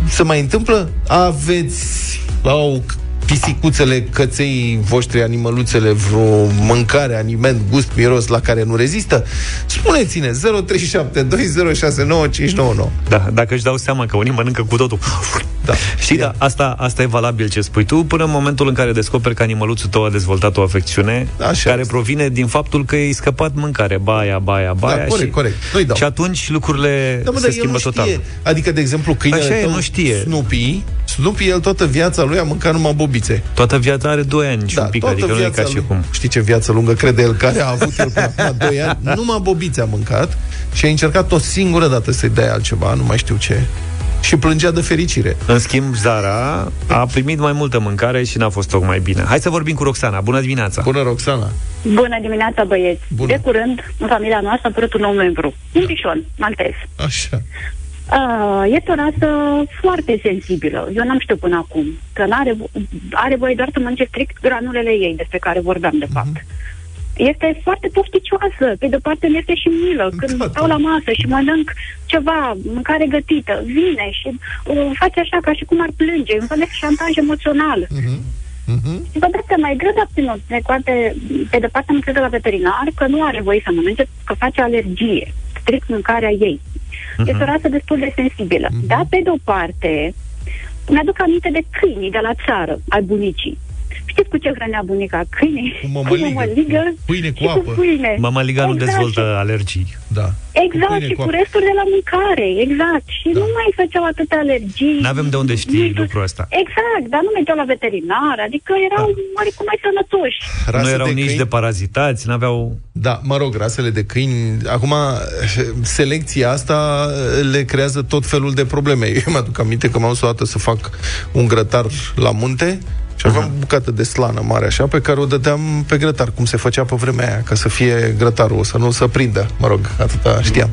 Se mai întâmplă? Aveți la o pisicuțele, căței voștri, animăluțele, vreo mâncare, aliment, gust, miros la care nu rezistă? Spuneți-ne 0372069599. Da, dacă își dau seama că unii mănâncă cu totul. Da. Știi, da, asta, asta e valabil ce spui tu, până în momentul în care descoperi că animăluțul tău a dezvoltat o afecțiune Așa care este. provine din faptul că i-ai scăpat mâncare, baia, baia, baia. Da, corect, și, corect. Nu-i dau. și atunci lucrurile Da, mă, se dar el schimbă nu total. știe. Adică, de exemplu, câinele Așa e, tău, nu știe. Snoopy, Snoopy, el toată viața lui a mâncat numai bobițe. Toată viața are 2 ani și Da, un pic, toată adică nu e viața ca și lui. cum. Știi ce viață lungă crede el care a avut el până acum 2 ani? Numai bobițe a mâncat și a încercat o singură dată să-i dea altceva, nu mai știu ce. Și plângea de fericire. În schimb, Zara a primit mai multă mâncare și n-a fost tocmai bine. Hai să vorbim cu Roxana. Bună dimineața! Bună, Roxana! Bună dimineața, băieți! Bună. De curând, în familia noastră a apărut un nou membru, un pișon, maltez. Așa. Uh, este o rasă foarte sensibilă. Eu n-am știut până acum că n-are, are voie doar să mănânce strict granulele ei, despre care vorbeam, de fapt. Este foarte pofticioasă. Pe de parte nu este și milă. Când Da, stau la masă și mănânc ceva, mâncare gătită, vine și uh, face așa ca și cum ar plânge. Un fel de șantaj emoțional. Și vă dați seama, e greu de obținut. De poate, pe departe am crezut la veterinar că nu are voie să mănânce, că face alergie. Strict mâncarea ei. Este o rasă destul de sensibilă. Dar, pe de o parte, mi-aduc aminte de câinii de la țară, ai bunicii. Știți cu ce hrănea bunica câinii? Cu mămăligă. mămăligă Pâine cu și apă. cu pâine. Mămăliga nu Exact, dezvoltă și- alergii. Da. Exact, Pâine și cu cu apă. resturi de la mâncare, exact. Și Da. nu mai făceau atâtea alergii. Nu avem de unde știi Nu- lucrul ăsta. Exact, dar nu mergeau la veterinar, adică erau da. oarecum mai sănătoși. Rase nu erau de nici câini- de parazitați, n-aveau... Da, mă rog, rasele de câini, acum selecția asta le creează tot felul de probleme. Eu mă aduc aminte că m-am dus o dată să fac un grătar la munte și aveam o bucată de slană mare așa, pe care o dădeam pe grătar, cum se făcea pe vremea aia, ca să fie grătarul, să nu să prindă, mă rog, atâta știam.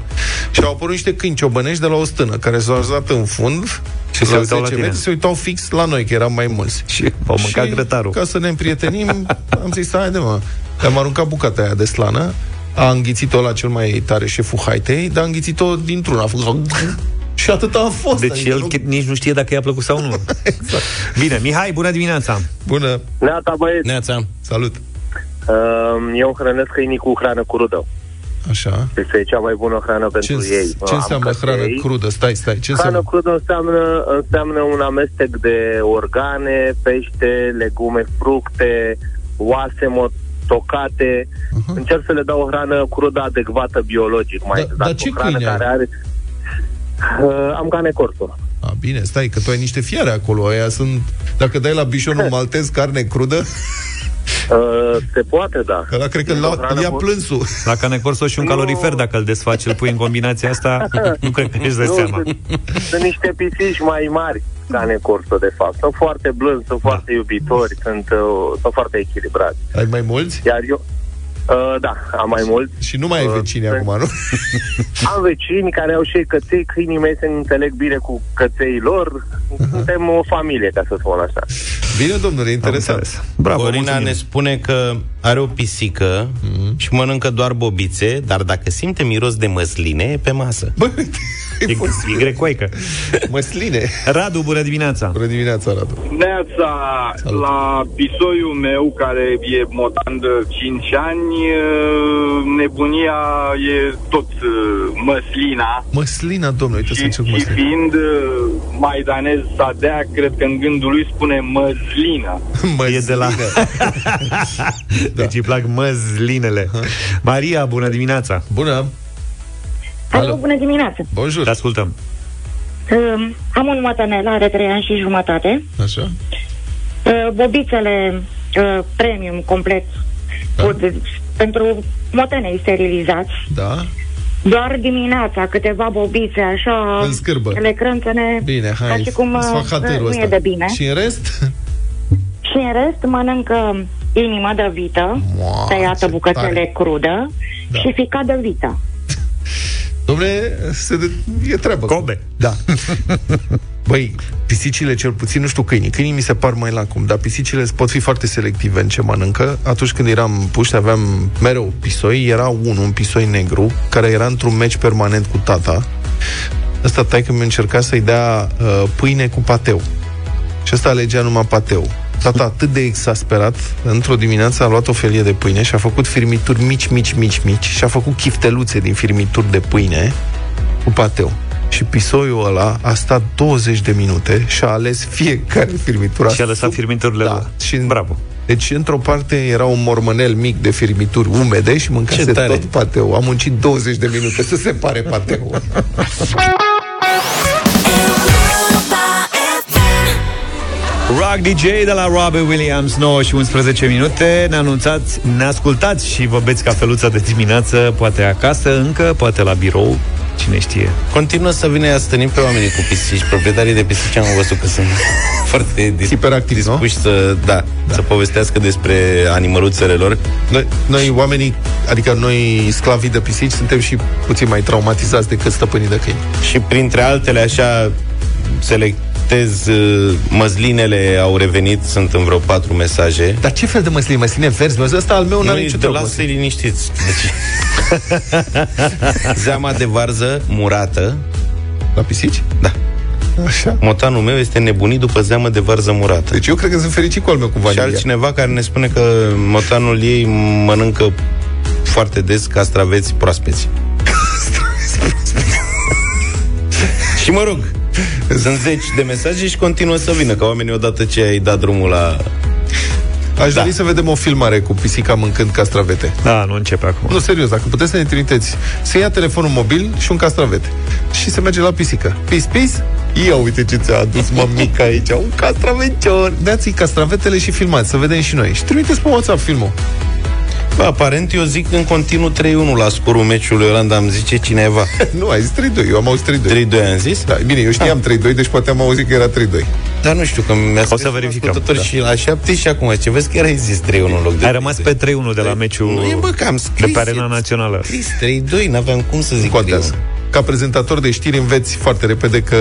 Și au apărut niște câini ciobănești de la o stână, care s-au așezat în fund Și se uitau la tine. metri, se uitau fix la noi, că eram mai mulți. Și au mâncat grătarul. Ca să ne împrietenim, am zis, haide mă. Am aruncat bucata aia de slană, a înghițit-o la cel mai tare șeful haitei, dar a înghițit-o dintr-una. A făcut și atât a fost. Deci adică el nu- chiar nici nu știe dacă i-a plăcut sau nu. Exact. Bine, Mihai, bună dimineața! Bună, Neata, băieți, Neața. salut. uh, eu hrănesc câinii cu hrană crudă. Așa. Este cea mai bună hrană Ce, pentru ei. ce Am înseamnă căței. hrană crudă? Stai, stai. Ce Hrană înseamnă? crudă înseamnă, înseamnă un amestec de organe, pește, legume, fructe, oase mo- tocate. Uh-huh. Încerc să le dau o hrană crudă adecvată biologic. Mai Da- exact, dar ce o hrană câine ai? care are... Uh, am cane corso. A, bine, stai, că tu ai niște fiare acolo. Aia sunt... Dacă dai la bișonul maltez carne crudă, Uh, se poate, da. ăla cred că Este o îl hrană ia bună. plânsul. La canecorso și un Nu. calorifer, dacă îl desfaci, îl pui în combinația asta, nu cred că își dă Nu, seama. Sunt, sunt niște pisici mai mari cane corso, de fapt. Sunt foarte blânzi, Da. sunt foarte iubitori, sunt, uh, sunt foarte echilibrați. Ai mai mulți? Iar eu, uh, da, am mai mulți. Și nu mai ai Uh, vecini sunt- acum, nu? Am vecini care au și ei căței, câinii mei se înțeleg bine cu căței lor. Suntem o familie, ca să spun așa. Bine, domnule, Am interesant. înțeles. Bravo, Corina mulțumim. ne spune că are o pisică și mănâncă doar bobițe, dar dacă simte miros de măsline, e pe masă. Bă, E grecoică. Măsline. Radu, bună dimineața. Bună dimineața, Radu. Neața, la pisoiul meu, care e motan de 5 ani, uh, nebunia e tot uh, măslina. Măslina, domnule, uite să încerc Și măslina. fiind uh, maidanez sadea, cred că în gândul lui spune măslină. E de la... Deci îi plac măzlinele. Maria, bună dimineața. Bună. Alo, bună dimineața. Bonjour. Te ascultăm. Uh, am un mătănel, are 3 ani și jumătate. Așa. Uh, bobițele uh, premium complet da. pentru motenei sterilizați. Da. Doar dimineața câteva bobițe așa În scârbă. le crânțene Bine, hai, ca și cum uh, sfahaterul nu ăsta. e de bine. Și în rest? Și în rest mănâncă inimă de vită, Mua, tăiată ce bucățele tare. crudă Da. și ficat de vită. Domnule, se de... e treabă. Cobe. Da. Băi, pisicile cel puțin, nu știu câinii. Câinii mi se par mai lacum, dar pisicile pot fi foarte selective în ce mănâncă. Atunci când eram puști, aveam mereu pisoi. Era unul, un pisoi negru, care era într-un meci permanent cu tata. Ăsta taică mi-a încercat să-i dea uh, pâine cu pateu. Și ăsta alegea numai pateu. Tata atât de exasperat, într-o dimineață a luat o felie de pâine și a făcut firmituri mici, mici, mici, mici și a făcut chifteluțe din firmituri de pâine cu pateu. Și pisoiul ăla a stat 20 de minute și a ales fiecare firmitură. Și a lăsat firmiturile da. Și în... Bravo. Deci, într-o parte era un mormănel mic de firmituri umede și mâncase Ce tare. tot pateu. A muncit 20 de minute să separe pateu. Rock DJ de la Robbie Williams 9 și 11 minute Ne anunțați, ne ascultați și vă beți cafeluța de dimineață Poate acasă încă, poate la birou Cine știe Continuă să vină a stănim pe oamenii cu pisici. Proprietarii de pisici am văzut că sunt foarte dis- Hiperactivi, dispuși să, da, da. să povestească despre animăluțele lor. Noi, noi oamenii, adică noi sclavii de pisici, suntem și puțin mai traumatizați decât stăpânii de câini. Și printre altele, așa, selectez uh, măzlinele au revenit, sunt în vreo patru mesaje. Dar ce fel de măsline? Măsline verzi? Măsline ăsta al meu n-are Nu, nicio de treabă. lasă-i liniștiți. Deci... Zeama de varză murată. La pisici? Da. Așa. Motanul meu este nebunit după zeamă de varză murată. Deci eu cred că sunt fericit cu al meu cu Și vanilia. altcineva care ne spune că motanul ei mănâncă foarte des castraveți proaspeți. și mă rog, sunt zeci de mesaje și continuă să vină, ca oamenii odată ce ai dat drumul la... Aș da. dori să vedem o filmare cu pisica mâncând castravete. Da, nu începe acum. Nu, serios, dacă puteți să ne trimiteți Să ia telefonul mobil și un castravete. Și se merge la pisică. Pis, pis? Ia uite ce ți-a adus mămica aici. Un castravecior. Dați-i castravetele și filmați, să vedem și noi. Și trimiteți pe WhatsApp filmul Bă, aparent eu zic în continuu 3-1 la scorul meciului Olanda, îmi zice cineva. Nu, ai zis 3-2, eu am auzit 3-2 3-2 am zis? Da, bine, eu știam 3-2, deci poate am auzit că era 3-2 Dar nu știu, că mi-a O să verificăm, da. da. și la 7 și acum, ce vezi că era zis 3-1 în loc de Ai rămas pe 3-1 de la meciul Nu e, bă, că am de scris pe Arena Națională Scris 3-2, n-aveam cum să zic contează. 3-1. Ca prezentator de știri înveți foarte repede că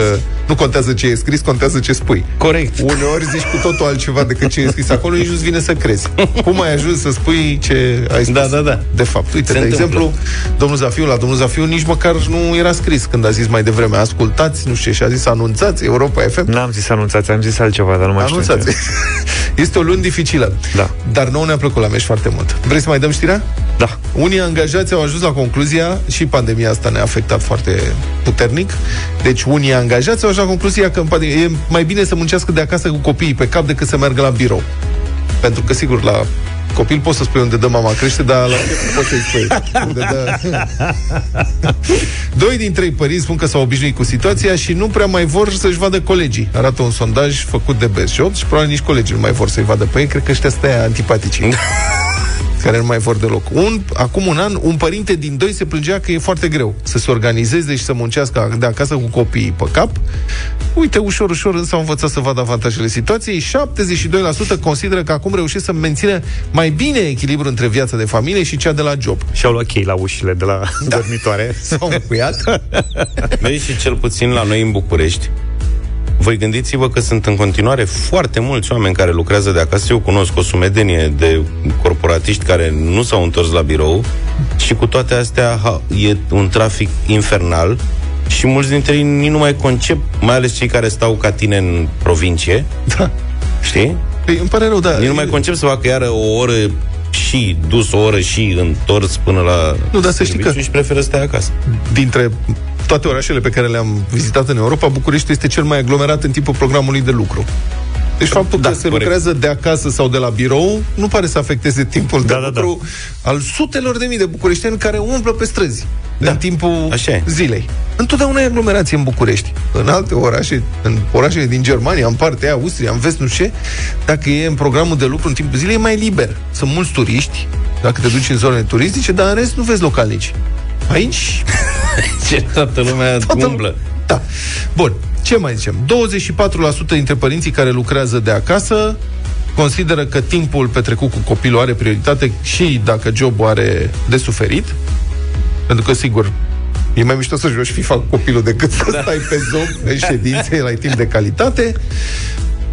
nu contează ce e scris, contează ce spui. Corect. Uneori zici cu totul altceva decât ce e scris acolo, nici nu-ți vine să crezi. Cum ai ajuns să spui ce ai spus? Da, da, da. De fapt, uite, Se de întâmplă. exemplu, domnul Zafiu, la domnul Zafiu nici măcar nu era scris când a zis mai devreme, ascultați, nu știu, ce, și a zis anunțați Europa FM. N-am zis anunțați, am zis altceva, dar nu mai știu Anunțați. ce. Este o luni dificilă. Da. Dar nouă ne-a plăcut la meci foarte mult. Vrei să mai dăm știrea? Da. Unii angajați au ajuns la concluzia, și pandemia asta ne-a afectat foarte puternic, deci unii angajați au ajuns la concluzia că în pandemie, e mai bine să muncească de acasă cu copiii pe cap decât să meargă la birou. Pentru că, sigur, la copil poți să spui unde dă mama crește, dar la șef nu poți să-i spui. Unde dă... Doi din trei părinți spun că s-au obișnuit cu situația și nu prea mai vor să-și vadă colegii. Arată un sondaj făcut de Best Job și probabil nici colegii nu mai vor să-i vadă pe ei. Cred că ăștia stai antipatici care nu mai vor deloc. Un, acum un an, un părinte din doi se plângea că e foarte greu să se organizeze și să muncească de acasă cu copiii pe cap. Uite, ușor, ușor, însă au învățat să vadă avantajele situației. 72% consideră că acum reușesc să mențină mai bine echilibru între viața de familie și cea de la job. Și-au luat chei la ușile de la da. dormitoare. S-au încuiat. Vezi și cel puțin la noi în București, voi gândiți-vă că sunt în continuare foarte mulți oameni care lucrează de acasă. Eu cunosc o sumedenie de corporatiști care nu s-au întors la birou și cu toate astea ha, e un trafic infernal și mulți dintre ei nici nu mai concep, mai ales cei care stau ca tine în provincie. Da. Știi? Păi, îmi pare rău, da. Nici nu mai concep să facă iară o oră și dus, o oră și întors până la Nu, dar să știi că- serviciu și preferă să stea acasă. dintre toate orașele pe care le-am vizitat în Europa, București este cel mai aglomerat în timpul programului de lucru. Deci faptul Da, că se corect. lucrează de acasă sau de la birou nu pare să afecteze timpul de Da, da, lucru al sutelor de mii de bucureștieni care umblă pe străzi da. în timpul Așa e. zilei. Întotdeauna e aglomerație în București. În alte orașe, în orașele din Germania, în partea aia, Austria, în vest, nu știu ce, dacă e în programul de lucru în timpul zilei, e mai liber. Sunt mulți turiști, dacă te duci în zonele turistice, dar în rest nu vezi localnici. Aici Ce toată lumea Toată umblă. Da. Bun. Ce mai zicem? 24% dintre părinții care lucrează de acasă consideră că timpul petrecut cu copilul are prioritate și dacă jobul are de suferit. Pentru că, sigur, e mai mișto să joci FIFA cu copilul decât să da. stai pe Zoom în ședințe, la timp de calitate.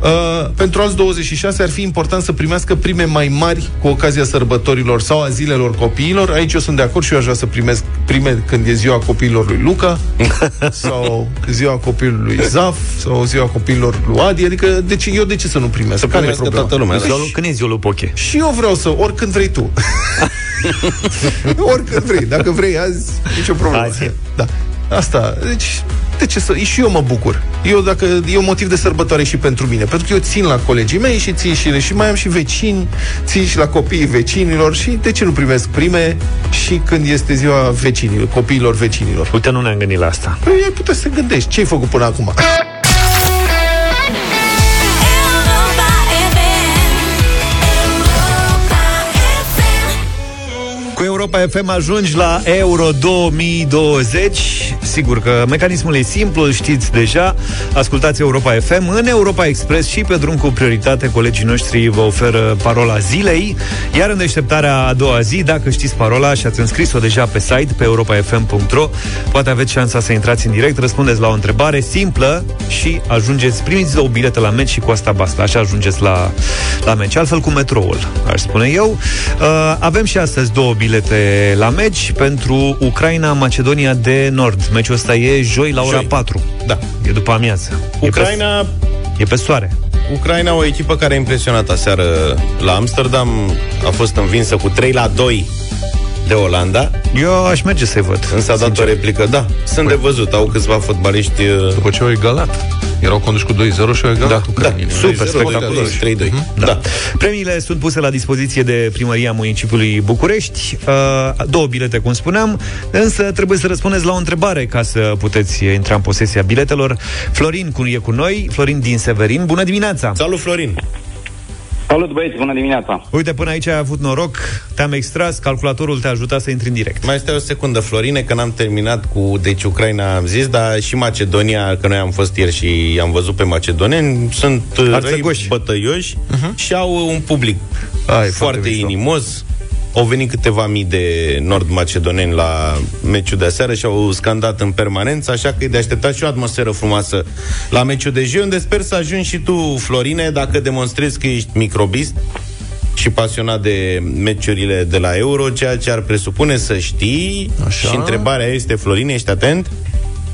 Uh, pentru alți 26 ar fi important să primească prime mai mari cu ocazia sărbătorilor sau a zilelor copiilor. Aici eu sunt de acord și eu aș vrea să primesc prime când e ziua copiilor lui Luca sau ziua copilului Zaf sau ziua copiilor lui Adi. Adică de ce, eu de ce să nu primesc? Să Care e primească problema? toată lumea, da. Ziua lui- Când e ziua lui Poche? Și eu vreau să, oricând vrei tu. oricând vrei. Dacă vrei azi, nicio problemă. Azi. Da. Asta, deci, de ce să... Și eu mă bucur. Eu, dacă, e un motiv de sărbătoare și pentru mine. Pentru că eu țin la colegii mei și țin și, și mai am și vecini, țin și la copiii vecinilor și de ce nu primesc prime și când este ziua vecinilor, copiilor vecinilor? Uite, nu ne-am gândit la asta. Păi ai putea să te gândești. Ce ai făcut până acum? Cu Europa FM ajungi la Euro 2020. Sigur că mecanismul e simplu, îl știți deja. Ascultați Europa FM în Europa Express și pe drum cu prioritate. Colegii noștri vă oferă parola zilei. Iar în deșteptarea a doua zi, dacă știți parola și ați înscris-o deja pe site, pe europafm.ro, poate aveți șansa să intrați în direct, răspundeți la o întrebare simplă și ajungeți, primiți două bilete la meci și cu asta basta. Așa ajungeți la, la meci. Altfel cu metroul, aș spune eu. Uh, avem și astăzi două bilete la meci pentru Ucraina-Macedonia de Nord. Meciul ăsta e joi la ora Joi. 4. Da. E după amiază. Ucraina, E pe, e pe soare. Ucraina, o echipă care a impresionat aseară la Amsterdam, a fost învinsă cu 3 la 2 de Olanda, Eu aș merge să-i văd. însă a dat o replică. Da, sunt de văzut, au câțiva fotbaliști uh, După ce au egalat. Erau conduși cu 2-0 și au egalat Da, ucrainenii. super 2-0, spectaculos. 3-2. Da. Da. Premiile sunt puse la dispoziție de primăria municipiului București. Uh, două bilete, cum spuneam, însă trebuie să răspundeți la o întrebare ca să puteți intra în posesia biletelor. Florin cu- e cu noi, Florin din Severin. Bună dimineața! Salut, Florin! Salut băieți, bună dimineața! Uite, până aici ai avut noroc, te-am extras, calculatorul te-a ajutat să intri în direct. Mai stai o secundă, Florine, că n-am terminat cu... Deci Ucraina am zis, dar și Macedonia, că noi am fost ieri și am văzut pe macedoneni, sunt uh, răi Arțăgoși. bătăioși uh-huh. și au un public Ai, foarte, foarte mișto. inimos. Au venit câteva mii de nord-macedoneni la meciul de aseară și au scandat în permanență, așa că e de așteptat și o atmosferă frumoasă la meciul de joi, unde sper să ajungi și tu, Florine, dacă demonstrezi că ești microbist și pasionat de meciurile de la Euro, ceea ce ar presupune să știi. Așa. Și întrebarea este, Florine, ești atent?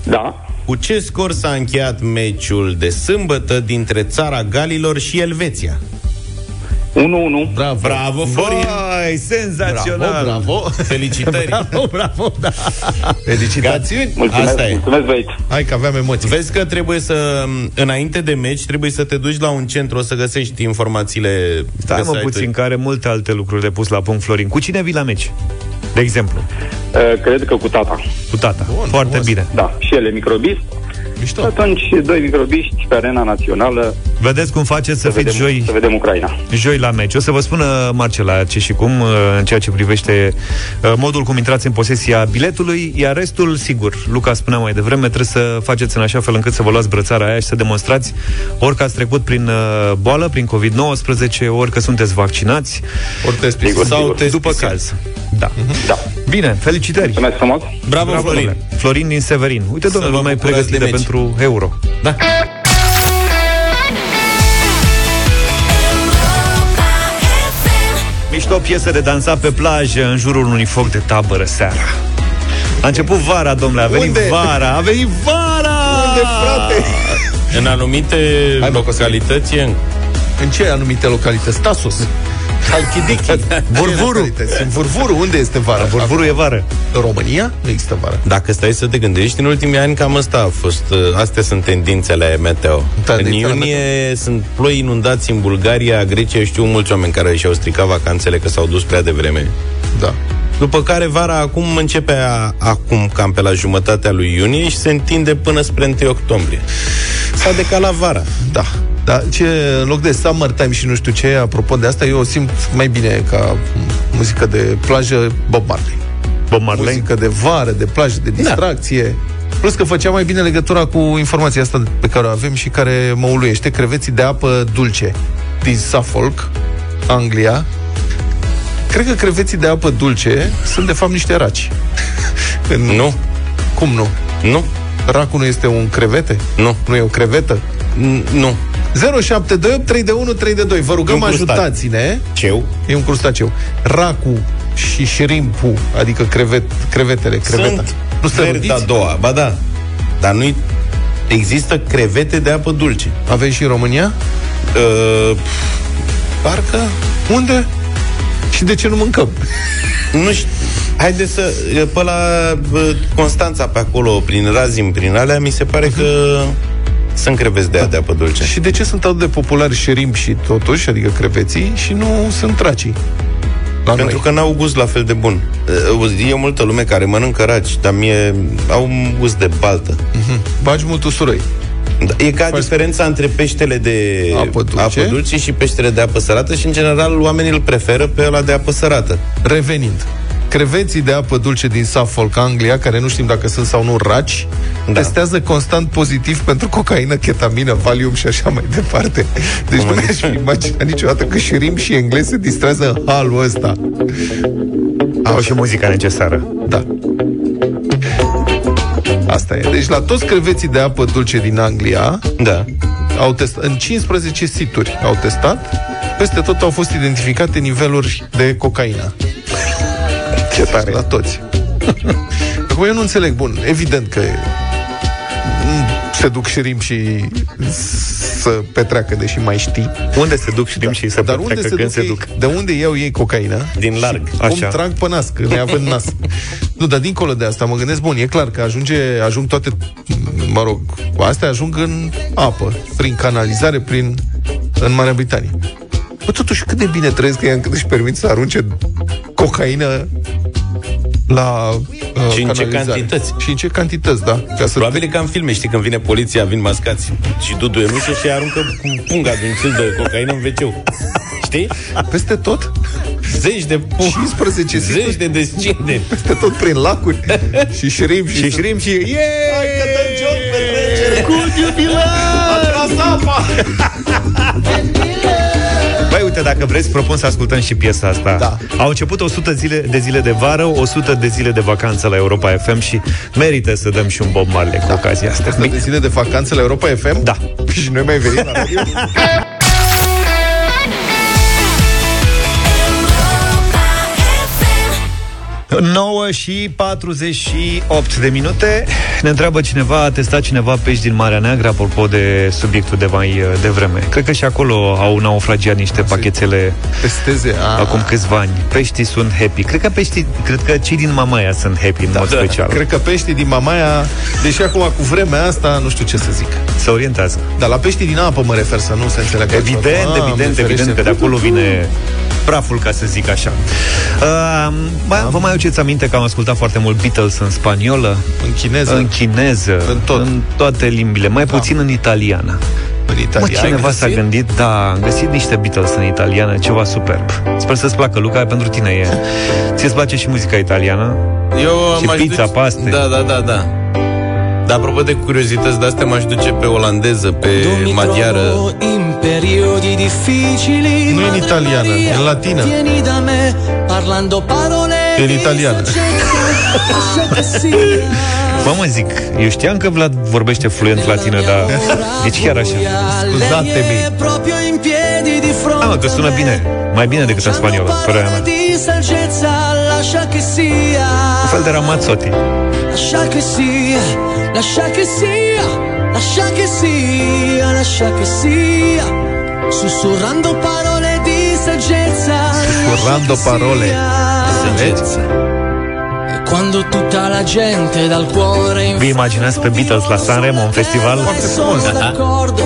Da, Cu ce scor s-a încheiat meciul de sâmbătă dintre țara Galilor și Elveția? 1-1. Bravo. Bravo, Florin! Vai, senzațional! Bravo, bravo. Felicitări! Bravo, bravo, da. Felicitațiuni. Mulțumesc, Asta e. mulțumesc băieți. Hai că aveam emoții. Vezi că trebuie să, înainte de meci, trebuie să te duci la un centru, o să găsești informațiile Stai pe mă site-ul. puțin, care multe alte lucruri de pus la punct, Florin. Cu cine vii la meci? De exemplu, Uh, cred că cu tata. cu tata. Bun, Foarte frumos. bine. Da, și el e microbist. Mișto. Atunci, doi microbiști pe arena națională. Vedeți cum faceți să, Să fiți vedem, joi să vedem Ucraina. joi la meci. O să vă spună Marcela ce și cum uh, în ceea ce privește uh, modul cum intrați în posesia biletului, iar restul, sigur, Luca spunea mai devreme, trebuie să faceți în așa fel încât să vă luați brățara aia și să demonstrați ori că ați trecut prin uh, boală, prin COVID-19, ori că sunteți vaccinați, Ori test Sigur, sau sigur. test după PCR. caz. Da. Da. Bine, felicitări! Mulțumesc frumos. Bravo, Bravo, Florin! domnule. Florin din Severin. Uite, Să domnule, vă mai bucurați pregătite de meci. Pentru Euro. Da. Mișto piesă de dansat pe plajă în jurul unui foc de tabără seara. A început vara, domnule, a venit Unde? vara, a venit vara! Unde, frate? În anumite Hai, mă, localități e în În ce anumite localități? Tasos. Halkidiki. Vurvuru. În Vurvuru, unde este vara? Vurvuru e vară. În România nu există vară. Dacă stai să te gândești, în ultimii ani cam asta a fost, uh, astea sunt tendințele meteo. în Tendințele iunie sunt ploi inundați în Bulgaria, Grecia, știu mulți oameni care și-au stricat vacanțele că s-au dus prea devreme. Da. După care vara acum începe a, acum cam pe la jumătatea lui iunie și se întinde până spre 1 octombrie. S-a decalat vara. Da. Da, ce, în loc de summertime și nu știu ce, apropo de asta, eu o simt mai bine ca muzică de plajă Bob Marley. Bob Marley? Muzică de vară, de plajă, de distracție. Da. Plus că făcea mai bine legătura cu informația asta pe care o avem și care mă uluiește. Creveții de apă dulce din Suffolk, Anglia. Cred că creveții de apă dulce sunt de fapt niște raci. În... Nu. Cum nu? Nu. Racul nu este un crevete? Nu. Nu e o crevetă? Nu. 0728 321 322. Vă rugăm, E un crustat. ajutați-ne. Ceu. E un crustaceu. Racu și șrimpu, adică crevet, crevetele, creveta. Sunt nu sunt verzi a doua. Ba da. Dar nu există crevete de apă dulce. Avem și în România? Uh, parcă? Unde? Și de ce nu mâncăm? Nu știu. Haide să... Pe la bă, Constanța, pe acolo, prin Razim, prin alea, mi se pare că sunt creveți de, de apă dulce. Și de ce sunt atât de populari șerimp și totuși, adică creveții, și nu sunt tracii? La Pentru noi. că n-au gust la fel de bun. Uh, E multă lume care mănâncă raci, dar mie au un gust de baltă. Mhm. Bagi mult usturoi. Da, e ca diferența între peștele de Apă dulce. apă dulce și peștele de apă sărată și, în general, oamenii îl preferă pe ăla de apă sărată. Revenind, creveții de apă dulce din Suffolk, Anglia, care nu știm dacă sunt sau nu raci, da. testează constant pozitiv pentru cocaină, ketamină, valium și așa mai departe. Deci nu mi-aș fi imaginat niciodată că șirim și englezi se distrează în halul ăsta. Au și muzica necesară. Da. Asta e. Deci la toți creveții de apă dulce din Anglia, da. au testat, în 15 situri au testat, peste tot au fost identificate niveluri de cocaină. Ce tare. La toți. Acum eu nu înțeleg, bun, evident că mm, se duc șirim și să petreacă, deși mai știi. Unde se duc șirim și să Dar unde petreacă se când duc, se ei, duc? De unde iau ei cocaina? Din larg. Și Cum Așa. trag pe nas, că neavând nas. nu, dar dincolo de asta, mă gândesc, bun, e clar că ajunge, ajung toate, mă rog, cu astea ajung în apă, prin canalizare, prin, în Marea Britanie. Bă, totuși, cât de bine trăiesc ei încât își permit să arunce cocaină la uh, Și în ce canalizare. cantități? Și în ce cantități, da. Ca să Probabil e ca în filme, știi, când vine poliția, vin mascați și Dudu în ușă și aruncă cu punga din cil de cocaină în wc Știi? Peste tot? Zeci de pungi. 15 Zeci de descinde. Peste tot prin lacuri. și șrim și... Și șirim și... Yeah! Hai că dăm joc petrecere! Cu jubilat! A tras apa! Băi, uite, dacă vreți, propun să ascultăm și piesa asta. Da. Au început 100 zile de zile de vară, 100 de zile de vacanță la Europa FM și merită să dăm și un Bob Marley cu ocazia asta. 100 de zile de vacanță la Europa FM? Da. Și noi mai venim la radio? 9 și 48 de minute Ne întreabă cineva, a testat cineva pești din Marea Neagră Apropo de subiectul de mai uh, devreme Cred că și acolo au naufragiat niște pachetele Testeze a... Acum câțiva ani Peștii sunt happy Cred că peștii, cred că cei din Mamaia sunt happy în mod special Cred că peștii din Mamaia, deși acum cu vremea asta, nu știu ce să zic. Se orientează Dar la peștii din apă mă refer, să nu se înțeleagă. Evident, altceva. Ah, evident, mi ferește. evident Că de acolo vine praful, ca să zic așa uh, mai, Vă mai aduceți aminte că am ascultat foarte mult Beatles în spaniolă? În chineză? În chineză În tot. În toate limbile, mai puțin în italiană În Mă, italiană. cineva s-a gândit, da, am găsit niște Beatles în italiană, ceva superb. Sper să-ți placă, Luca, pentru tine e. Ție-ți place și muzica italiană? Eu Și m-aș pizza, duce... paste. Da, da, da, da. Dar apropo de curiozități de-astea, m-aș duce pe olandeză, pe mi maghiară. trovo in periodi difficili Nu e în Madre italiană, Maria, e în latină. Vieni da me parlando parole E în di italiană. saggezza, lascia che sia Bă, mă zic, eu știam că Vlad vorbește fluent latină, dar e chiar așa. Scuzate-mi. Lei è proprio in piedi di fronte Da, mă, că sună bine. Mai bine decât în spaniolă, părerea mea. di saggezza lascia che sia Un fel de Ramazzotti. Lascia che sia, lascia che sia, lascia che sia, lascia che sia. Sussurrando parole di saggezza. Sussurrando lascia che parole sia. Di saggezza. E quando tutta la gente dal cuore in Vi imaginați pe Beatles la Sanremo, un festival? Foarte frumos. d'accordo.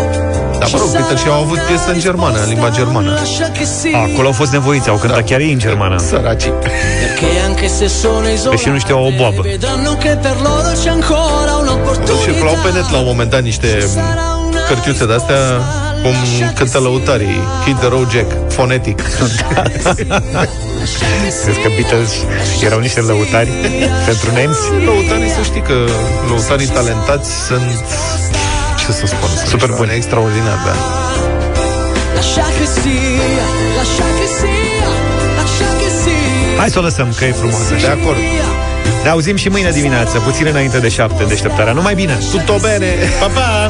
Dar mă rog, Peter și au avut piesă în germană, în limba germană. Lascia che sia. Acolo au fost nevoiți, au cântat chiar ei în germană. Săraci. Perché anche se sono Deși nu știau o boabă. vedranno che per loro c'è ancora un'opportunità. Circulau pe net la un moment dat niște cărciuțe de-astea cum cântă lăutarii Hit the Road Jack, fonetic Crezi că Beatles erau niște lăutari pentru nemți? Lăutarii să știi că Lăutarii talentați sunt Ce să spun Super buni Extraordinar, da Lascia che sia, lascia che sia, lascia che sia. Hai să o lăsăm, că e frumoasă. De acord Ne auzim și mâine dimineață, puțin înainte de șapte, în deșteptarea. Numai bine! Tutto bene! Pa, pa!